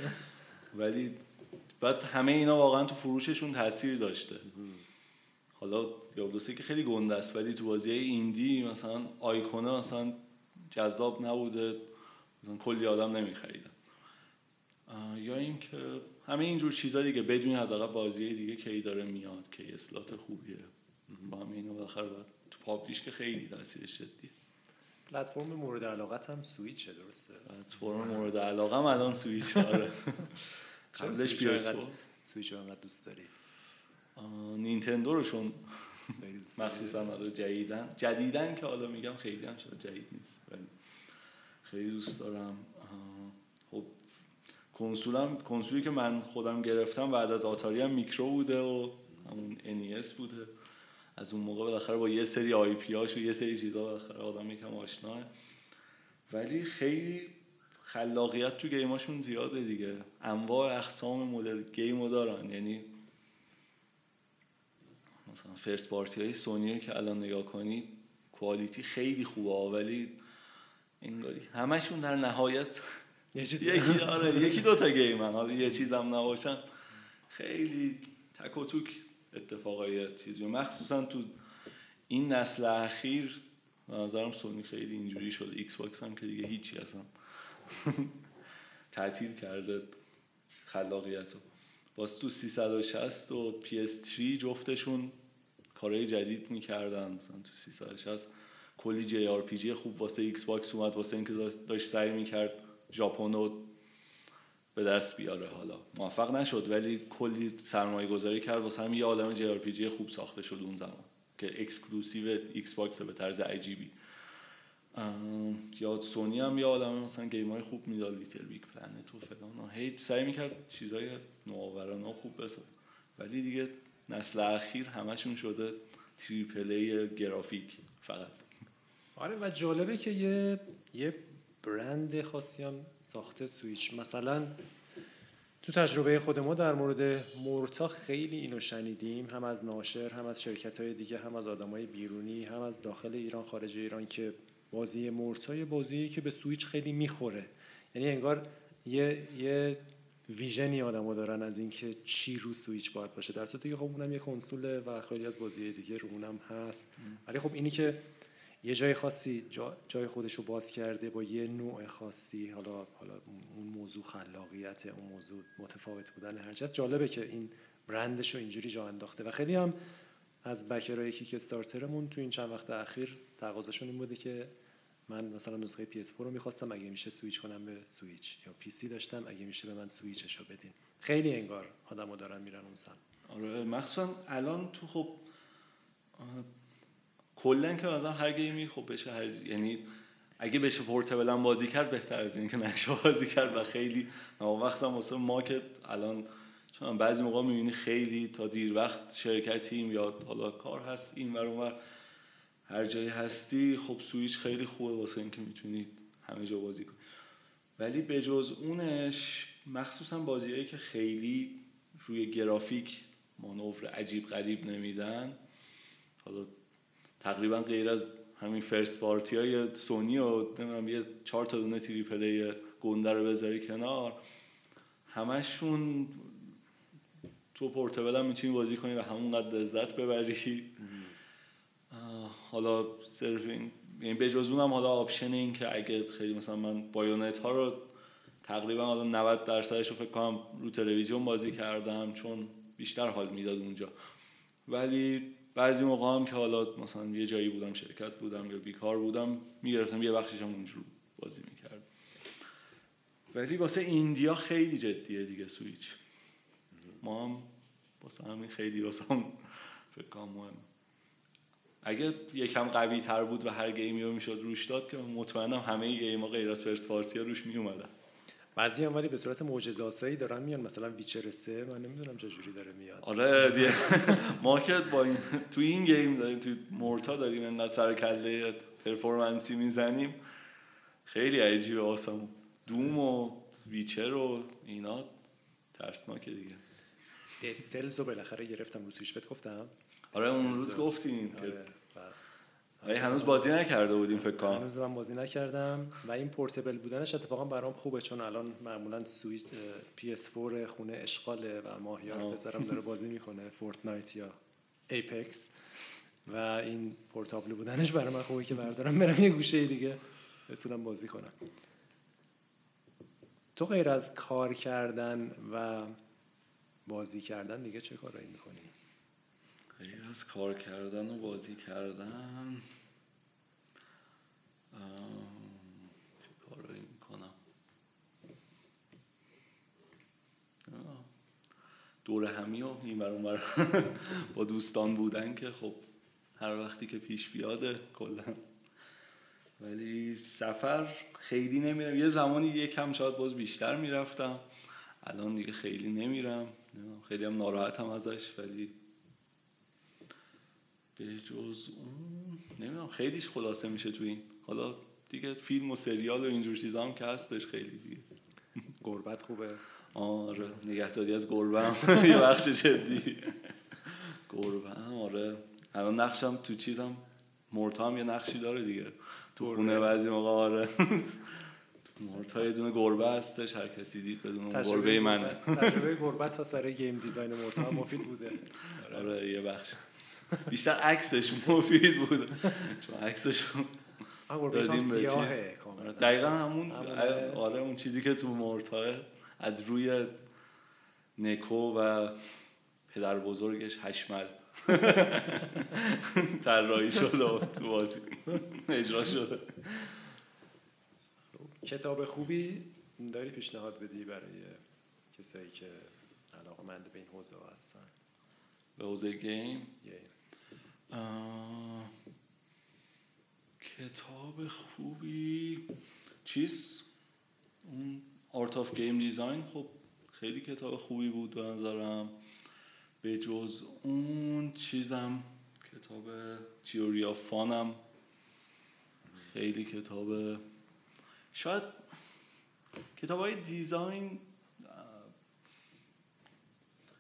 ولی بعد همه اینا واقعا تو فروششون تاثیر داشته. حالا دیابلو 3 که خیلی گنده است ولی تو بازی ایندی مثلا آیکونه مثلا جذاب نبوده. مثلا کلی آدم نمیخریدن یا اینکه همه اینجور چیزا دیگه بدون حداقل بازی دیگه کی داره میاد کی اسلات خوبیه. با همه اینو بالاخره باید تو publish که خیلی تاثیرش جدیه. پلتفرم مورد علاقت هم سویچه درسته؟ پلتفرم مورد علاقه هم الان سویچ آره. قبلش پی سویچ رو انقدر دوست داری؟ نینتندو رو چون مخصوصا حالا جدیدن جدیدن که حالا میگم خیلی هم شده جدید نیست خیلی دوست دارم. خب کنسولم کنسولی که من خودم گرفتم بعد از آتاری هم میکرو بوده و همون NES بوده. از اون موقع بالاخره با یه سری IP هاش و یه سری چیزا بالاخره آدم یکم آشناه. ولی خیلی خلاقیت تو game اشون زیاده دیگه. انواع اقسام مدل game و دارن. یعنی مثلا first party های سونی که الان نگاه کنی quality خیلی خوبه ولی انگاری. همشون در نهایت یکی آره یکی دو تا game ن حالا یه چیزم نباشن. خیلی تک و توک اتفاقای چیزی. مخصوصا تو این نسل اخیر نظرم سونی خیلی اینجوری شده ایکس باکس هم که دیگه هیچی اصلا تعطیل کرده خلاقیت رو باز تو 360 و PS3 جفتشون کارهای جدید می‌کردن. مثلا تو 360 کلی JRPG خوب واسه ایکس باکس اومد واسه اینکه داشت سعی می‌کرد ژاپن رو به دست بیاره. حالا موفق نشد ولی کلی سرمایه گذاری کرد. واسه همین یه عالم JRPG خوب ساخته شد اون زمان که exclusive ایکس باکس به طرز عجیبی. یا سونی هم یه عالم مثلا game های خوب می‌داد لیتل بیگ پلنت و فلان هی سعی می‌کرد چیزای نوآورانه خوب بسازه. ولی دیگه نسل اخیر همشون شده triple گرافیک فقط. آره و جالبه که یه یه برند خاصی هم ساخته سویچ. مثلا تو تجربه خود ما در مورد مورتا خیلی اینو شنیدیم. هم از ناشر هم از شرکت های دیگه هم از آدم های بیرونی هم از داخل ایران خارج ایران که بازی مورتا یه بازیه که به سویچ خیلی می‌خوره. یعنی انگار یه, یه vision ی آدما دارن از اینکه چی رو سویچ باید باشه. در صورتی که خب اونم یه کنسوله و خیلی از بازی دیگه رو اونم هست. ولی خب اینی که یه جای خاصی جای خودش رو باز کرده با یه نوع خاصی حالا حالا اون موضوع خلاقیت اون موضوع متفاوت بودن هر جالبه که این برندش رو اینجوری جا انداخته. و خیلی هم از backer های کیک استارترمون تو این چند وقت اخیر تقاضاشون این بوده که من مثلا نسخه PS4 رو می‌خواستم اگه میشه سویچ کنم به سویچ یا PC داشتم اگه میشه به من سویچش رو بدین. خیلی انگار آدما دارن میرن اون سمت. آره مخصوصا الان تو خب کلا که مثلا هر گیمی خب بشه هر یعنی اگه بشه پورتبل هم بازی کرد بهتر از اینکه نشه بازی کرد و خیلی وقتا واسه ما که الان چون بعضی موقع می‌بینی خیلی تا دیر وقت شرکتیم یا حالا کار هست این ور هر جایی هستی خب سویچ خیلی خوبه واسه اینکه می‌تونید همه جا بازی کنید ولی به جز اونش مخصوصا بازیهایی که خیلی روی گرافیک مانور عجیب غریب نمیدن حالا تقریبا غیر از همین first party های سونی و نمی‌دونم یه چهار تا دونه triple A ی گنده رو بذاری کنار. همشون تو portable هم می‌تونی بازی کنی و همونقدر لذت ببری. حالا صرف این یعنی به جز اونم حالا option این که اگه خیلی مثلا من بایونتا رو تقریبا حالا 90 درصدش رو فکر کنم رو تلویزیون بازی کردم چون بیشتر حال می‌داد اونجا. ولی بعضی موقع هم که حالا مثلا یه جایی بودم شرکت بودم یا بیکار بودم می‌گرفتم یه بخشش هم اونجور بازی می‌کرد ولی واسه indie ا خیلی جدیه دیگه سویچ. ما هم واسه همین خیلی واسه هم فکر مهم اگه یکم قوی تر بود و هر game ی رو می‌شد روش داد که مطمئنم همه game ها غیر از first party روش می اومدن بعضی هم ولی به صورت معجزه‌آسایی دارن میان. مثلا ویچر 3 من نمی‌دونم چجوری داره میاد. آره دیگه. ما که با این تو این game داریم تو مورتا داریم انقدر سر کله performance ی می‌زنیم. خیلی عجیبه آسمون دوم و ویچر و اینا ترسناکه دیگه. دد سلز رو بالاخره گرفتم رو بهت گفتم. آره اون روز گفتیم که آره. هنوز بازی نکرده بودیم فکر کنم هنوز من بازی نکردم و این portable بودنش اتفاقا برام خوبه چون الان معمولا سویچ PS4 خونه اشغاله و ماهیار. پسرم داره بازی می‌کنه فورتنایت یا ایپکس و این portable بودنش برای من خوبه که بردارم برم یه گوشه دیگه بتونم بازی کنم تو غیر از کار کردن و بازی کردن دیگه چه کارایی می‌کنی؟ غیر از کار کردن و بازی کردن. چه کارایی می‌کنم؟ دور همی و این بر با دوستان بودن که خب هر وقتی که پیش بیاده کلا. ولی سفر خیلی نمیرم. یه زمانی یکم شاید باز بیشتر می‌رفتم. الان دیگه خیلی نمیرم. خیلی هم ناراحتم ازش ولی به جز اون نمی‌دونم خیلیش خلاصه میشه تو این. حالا دیگه فیلم و سریال و اینجور چیزا هم که هستش خیلی دیگه. گربت خوبه. آره نگهداری از گربه هم یه بخش جدی. گربه هم آره. الان نقشم تو چیزم مورتا هم یه نقشی داره دیگه. تو. خونه بعضی موقع آره. تو مورتا یه دونه گربه هستش هر کسی دید بدون گربه منه. تجربه گربت پس برای گیم دیزاین مرتا هم مفید بوده. آره یه بخش. بیشتر عکسش مفید بود. چون عکسش دادیم به سیاهه. کاملا. دقیقا همون. آره اون چیزی که تو مورتاه از روی نکو و پدر بزرگش هشمل طراحی شده تو بازی. اجرا شده. کتاب خوبی داری پیشنهاد بدی برای کسایی که علاقه مند به این حوزه هستن؟ به حوزه game؟ یه کتاب خوبی. چیز اون Art of Game Design خب خیلی کتاب خوبی بود به نظرم. به جز اون چیزم کتاب Theory of Fun م خیلی کتاب. شاید کتاب های design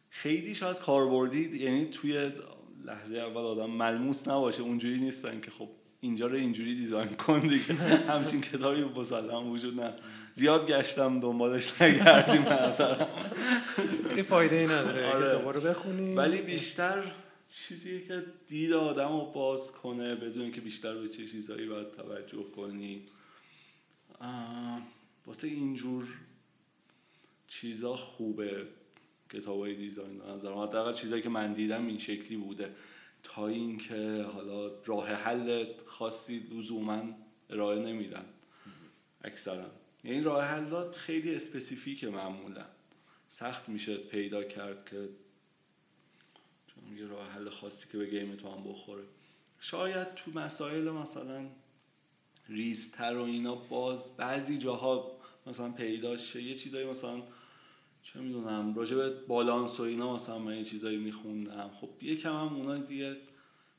خیلی شاید کاربردی یعنی توی لحظه اول آدم ملموس نباشه اونجوری نیستن که خب اینجا رو اینجوری design کن دیگه. همچین کتابی مسلم وجود نه. زیاد گشتم دنبالش نگردیم خیلی فایده ای نداره آره. کتابا رو بخونی. ولی بیشتر چیزی که دید آدم رو باز کنه بدون که بیشتر به چه چیزهایی باید توجه کنی. واسه اینجور چیزا خوبه. کتاب های دیزاین به نظرم حداقل چیزایی که من دیدم این شکلی بوده. تا اینکه حالا راه حل خاصی لزوما ارائه نمیدن. اکثرا. یعنی راه حلات خیلی اسپسیفیکه معمولا. سخت میشه پیدا کرد که چون یه راه حل خاصی که به گیم تو هم بخوره. شاید تو مسائل مثلا ریزتر و اینا باز بعضی جاها مثلا پیدا شه یه چیزایی مثلا چه می‌دونم راجع به بالانس و اینا مثلا من یه چیزایی میخوندم. خب یکم هم اونا دیگه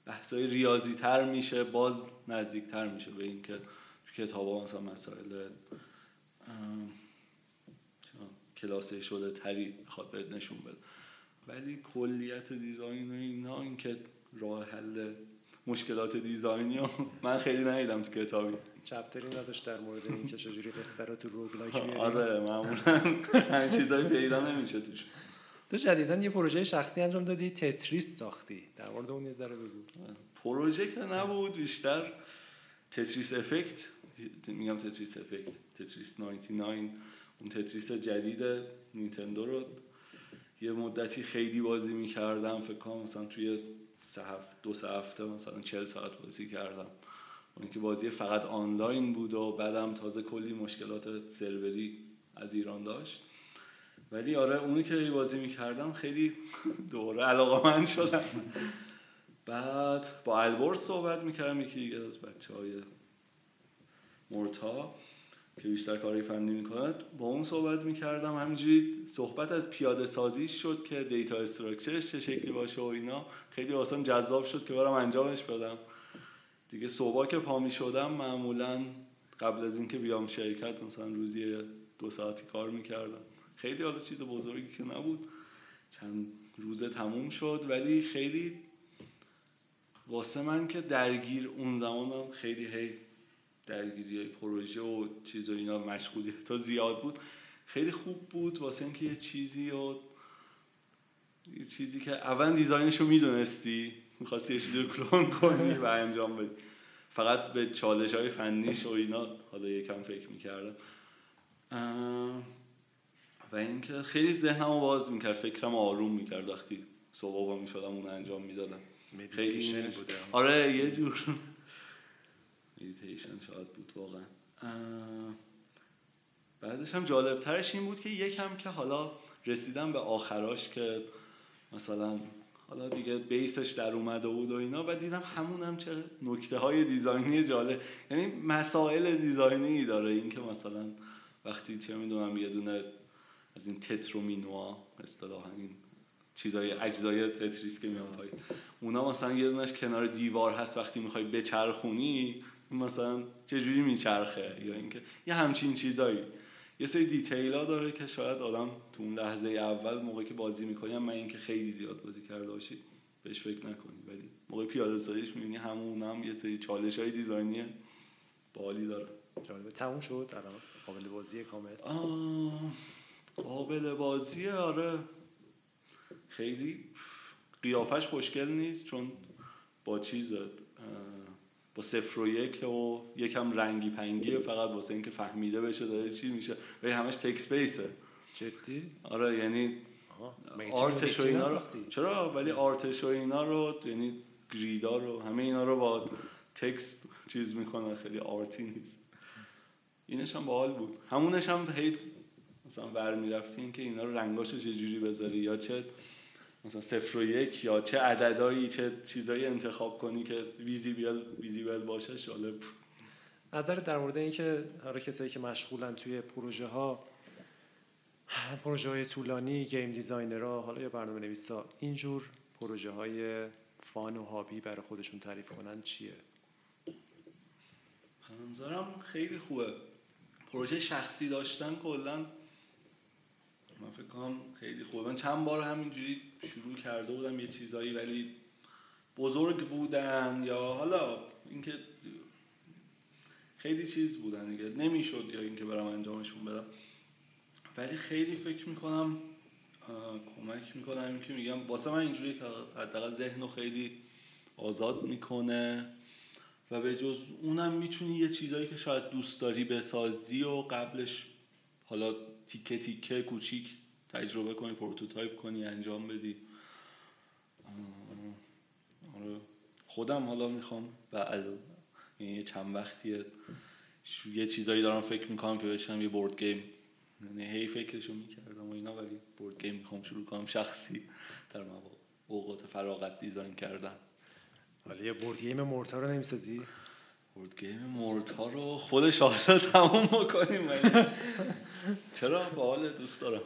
بحثای ریاضی تر میشه باز نزدیک تر میشه به اینکه تو کتاب مثلا مسائل کلاسه شده تری بخواد بهت نشون بده. ولی کلیت دیزاین و اینا اینکه راه حل مشکلات دیزاینی من خیلی ندیدم تو کتابی. چپتری نداشت در مورد این که چجوری قصه رو تو روگلایک بیاری آره معمولا. همین چیزایی پیدا نمیشه توش. تو جدیدن یه پروژه شخصی انجام دادی تتریس ساختی. در مورد اون یه ذره بگو. پروژه که نبود بیشتر تتریس افکت. میگم تتریس افکت. تتریس 99 اون تتریس جدید نینتندو رو یه مدتی خیلی بازی می‌کردم. فکر کنم مثلا توی سه هفته دو سه هفته مثلا 40 ساعت بازی کردم. اون که بازی فقط آنلاین بود و بعدم تازه کلی مشکلات سروری از ایران داشت. ولی آره اونی که بازی می‌کردم خیلی دوره علاقه من شدم. بعد با البرز صحبت می‌کردم یکی دیگه از بچه های مرتا که بیشتر کاری فنی می‌کند با اون صحبت می‌کردم. همینجوری صحبت از پیاده سازی شد که دیتا استراکچرش چه شکلی باشه و اینا. خیلی واسم جذاب شد که برم انجامش بدم. دیگه صبح که پا شدم معمولا قبل از اینکه بیام شرکت مثلا روزی دو ساعتی کار می‌کردم خیلی حالا چیز بزرگی که نبود. چند روزه تموم شد ولی خیلی واسه من که درگیر اون زمان خیلی هی درگیری های پروژه و چیز و اینا مشغولیت تا زیاد بود. خیلی خوب بود واسه اینکه یه چیزی و یه چیزی که اول دیزاینش رو می‌دونستی. می‌خواستی یه چیزی رو کلون کنی و انجام بدی. فقط به چالش های فنیش و اینا حالا یکم فکر می‌کردم. و اینکه خیلی ذهنم رو باز می‌کرد فکرم آروم می‌کرد وقتی صبح با می‌شدم اون انجام می‌دادم. خیلی بوده. آره یه جور. مدیتیشن شاید بود واقعا. بعدش هم جالب ترش این بود که یکم که حالا رسیدم به آخراش که مثلا حالا دیگه بیسش در اومده بود و اینا و دیدم همون هم چه نکته های دیزاینی جالب. یعنی مسائل دیزاینی داره. این که مثلا وقتی چه می‌دونم یه دونه از این تترومینوا اصطلاحا این چیزای اجزای تتریس که میان پایین اونا مثلا یه دونش کنار دیوار هست. وقتی می‌خوای بچرخونی مثلا چجوری میچرخه؟ یا اینکه یه همچین چیزایی. یه سری دیتیل ها داره که شاید آدم تو اون لحظه اول موقعی که بازی می‌کنیم من اینکه خیلی زیاد بازی کرده باشید بهش فکر نکنی. ولی موقع پیاده سازیش می‌بینی همون هم یه سری چالش های دیزاینی بالی داره. جالبه. تموم شد؟ الان قابل بازی کامل؟ قابل بازی آره. خیلی قیافش خوشگل نیست چون با چیز با صفر و یک و یکم رنگی پنگی فقط واسه اینکه فهمیده بشه داره چی میشه. و همش تکس بیسه جدی؟ آره یعنی آرتش و اینا رو چرا؟ ولی آرتش و اینا رو یعنی گریدا رو همه اینا رو با تکست چیز می‌کنه خیلی آرتی نیست. اینش هم باحال بود. همونش هم هیت مثلا ور می‌رفتی که اینا رو رنگاشو چه جوری بذاری یا چه؟ مثلا صفر و یک یا چه عددهایی چه چیزایی انتخاب کنی که ویزیبل ویزیبل باشه جالب نظر در مورد اینکه حالا کسایی که مشغولن توی پروژه ها پروژه های طولانی گیم دیزاینرها حالا یا برنامه نویسا اینجور پروژه های فان و هابی برای خودشون تعریف کنن چیه؟ نظرم خیلی خوبه. پروژه شخصی داشتن کلا من فکر کنم خیلی خوبه. من چند بار همینجوری شروع کرده بودم یه چیزایی ولی بزرگ بودن یا حالا اینکه خیلی چیز بودن دیگه. نمی‌شد یا اینکه برم انجامشون بدم. ولی خیلی فکر می‌کنم کمک می‌کنم که میگم واسه من اینجوری که حداقل ذهن رو خیلی آزاد می‌کنه و به جز اونم می‌تونی یه چیزایی که شاید دوست داری بسازی و قبلش حالا تیکه تیکه کوچیک تجربه کنی prototype کنی انجام بدی آره. خودم حالا می‌خوام و یعنی چند وقتی یه چیزایی دارم فکر می‌کنم که بشینم یه board game یعنی هی فکرشو می‌کردم و اینا ولی board game می‌خوام شروع کنم شخصی در اوقات فراغت design کردن ولی یه board game مورتا رو نمی‌سازی؟ board game مورتا رو خودش حالا تموم بکنیم چرا حال دوست دارم؟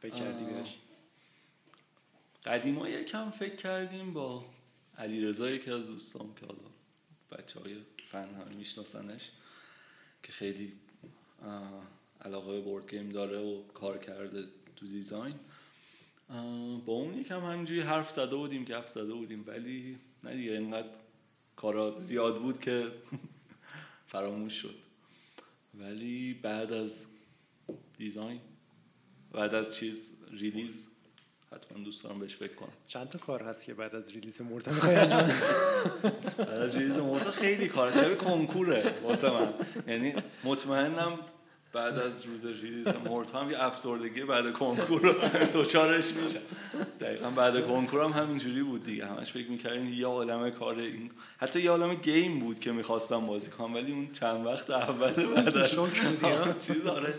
فکر کردی بهش؟ قدیما یکم فکر کردیم با علی رضایی که از دوستان که حالا بچه های فن هم میشناسنش که خیلی علاقه بورد گیم داره و کار کرده تو دیزاین. با اون یکم همینجوری حرف زده بودیم گپ زده بودیم ولی نه دیگه اینقدر کارا زیاد بود که فراموش شد. ولی بعد از design بعد از چیز release حتما دوست دارم بهش فکر کنم. چند تا کار هست که بعد از release مورتا می‌خوای انجام بعد از release مورتا خیلی کار شبیه کنکوره واسه من. یعنی مطمئنم بعد از روز release مورتا هم یه افسردگی بعد کنکور دچارش میشه. دقیقا بعد کنکور هم همینجوری بود دیگه. همش فکر می‌کردیم یه عالم کار این حتی یه عالم گیم بود که می‌خواستم بازی کنم ولی اون چند وقت اول بعد از چیز داره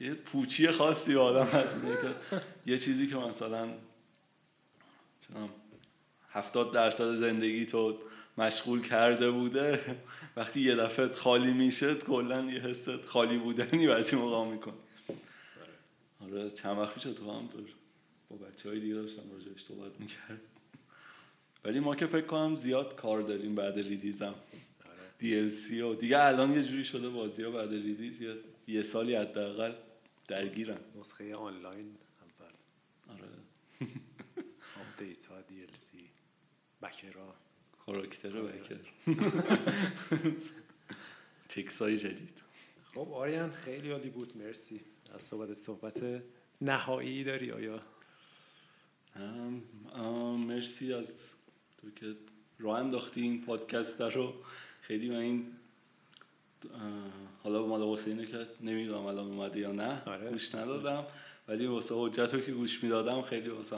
یه پوچی خاصی آدم هست که یه چیزی که مثلا هفتاد درصد زندگی تو مشغول کرده بوده. وقتی یه دفعه خالی میشه کلا یه حس خالی بودنی بعضی موقع میکن آره چند وقت پیش تو هم با بچه های دیگه داشتم راجعش صحبت می‌کرد ولی ما که فکر کنم زیاد کار داریم بعد ریلیزم. DLC و دیگه الان یه جوری شده بازی ها بعد ریلیز یه سالی حداقل درگیرن. نسخه آنلاین اول آره. دی ال سی بکرا. کاراکتر بکر تکس های جدید. خب آریان خیلی عالی بود. مرسی. از صحبت صحبت نهایی داری آیا؟ مرسی از تو که راه انداختی این پادکست رو. خیلی من این حالا مال حسینه که نمی‌دونم الان اومده یا نه. آره گوش ندادم. ولی واسه حجت رو که گوش می‌دادم خیلی واسه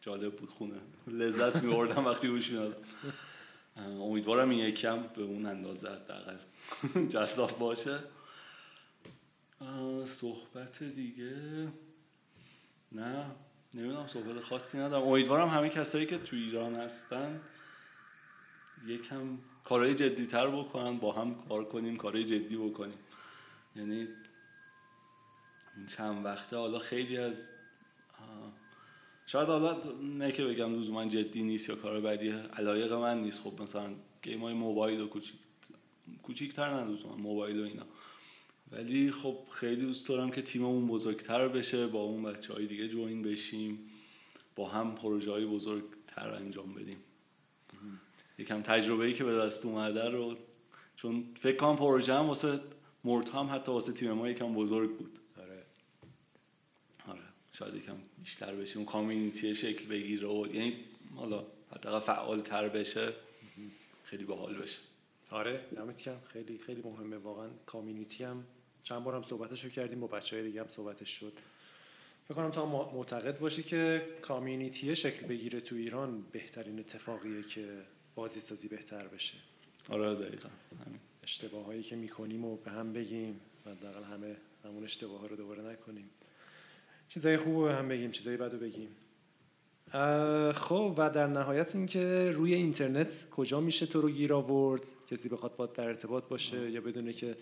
جالب بود خونه. لذت میوردم وقتی گوش می‌دادم. امیدوارم این یکم به اون اندازه حداقل جذاب باشه. صحبت دیگه؟ نه نمی‌دونم صحبت خاصی ندارم. امیدوارم همه کسایی که تو ایران هستن یکم کارهای جدی تر بکنن با هم کار کنیم کارهای جدی بکنیم. یعنی چند وقته حالا خیلی از شاید حالا نه که بگم من جدی نیست یا کار بعدی علایق من نیست. خب مثلا گیم های موبایل و کوچیک کوچیکتر نه من موبایل و اینا. ولی خب خیلی دوست دارم که تیممون بزرگتر بشه با اون بچه های دیگه جوین بشیم با هم پروژه های بزرگتر انجام بدیم. یکم تجربه ای که به دست اومده رو چون فکر کنم پروژه هم واسه مرت هم حتی واسه تیم ما یکم بزرگ بود. شاید یکم بیشتر بشه اون کامیونیتی شکل بگیره و یعنی حالا حداقل فعال تر بشه خیلی باحال بشه. آره دمت کم خیلی خیلی مهمه. واقعا کامیونیتی هم چند بارم صحبتشو کردیم با بچه های دیگه هم صحبتش شد. فکر کنم تا معتقد باشی که کامیونیتی شکل بگیره تو ایران بهترین اتفاقیه که بازی سازی بهتر بشه. آره دقیقا. اشتباه هایی که می‌کنیم و به هم بگیم و دقیقا همه همون اشتباه ها رو دوباره نکنیم. چیزای خوب هم بگیم چیزای بد رو بگیم. خب و در نهایت اینکه روی اینترنت کجا میشه تو رو گیر آورد کسی بخواد با در ارتباط باشه یا بدونه که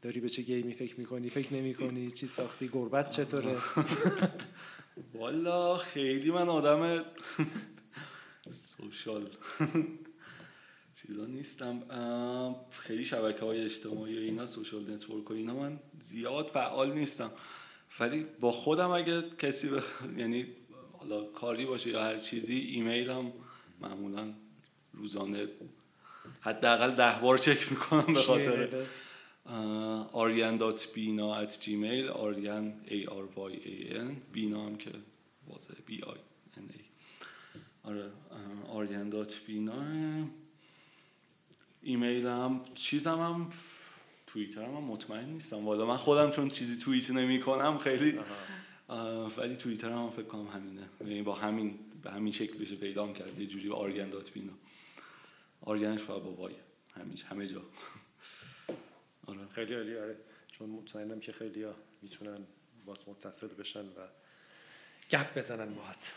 داری به چه game ی فکر می‌کنی فکر نمی‌کنی چی ساختی گربه‌ت چطوره؟ والا خیلی من آدم social چیزا نیستم. خیلی شبکه های اجتماعی و اینا social network و اینا من زیاد فعال نیستم. ولی با خودم اگه کسی ب... یعنی حالا کاری باشه یا هر چیزی ایمیل هم معمولا روزانه حداقل ده بار چک می‌کنم به خاطر آریان dot بینا at Gmail آریان A R Y A N بینا هم که واضح B I N A. آره آریان dot بینا. ایمیل هم چیزم هم توییتر هم, مطمئن نیستم. والا من خودم چون چیزی توییت نمی کنم خیلی ولی توییتر هم فکر کنم همینه. یعنی با همین به همین شکل بشه پیدا کرد. یه جوری آریان دات بینا آریانش فقط با وای. همیشه همه جا. آره. خیلی عالی آره. چون مطمئنم که خیلی ها می‌تونن با متصل بشن و گپ بزنن باهات.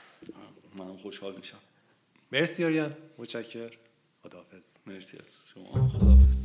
منم خوشحال میشم. مرسی آریان. متشکر خداحافظ. مرسی از شما. خداحافظ.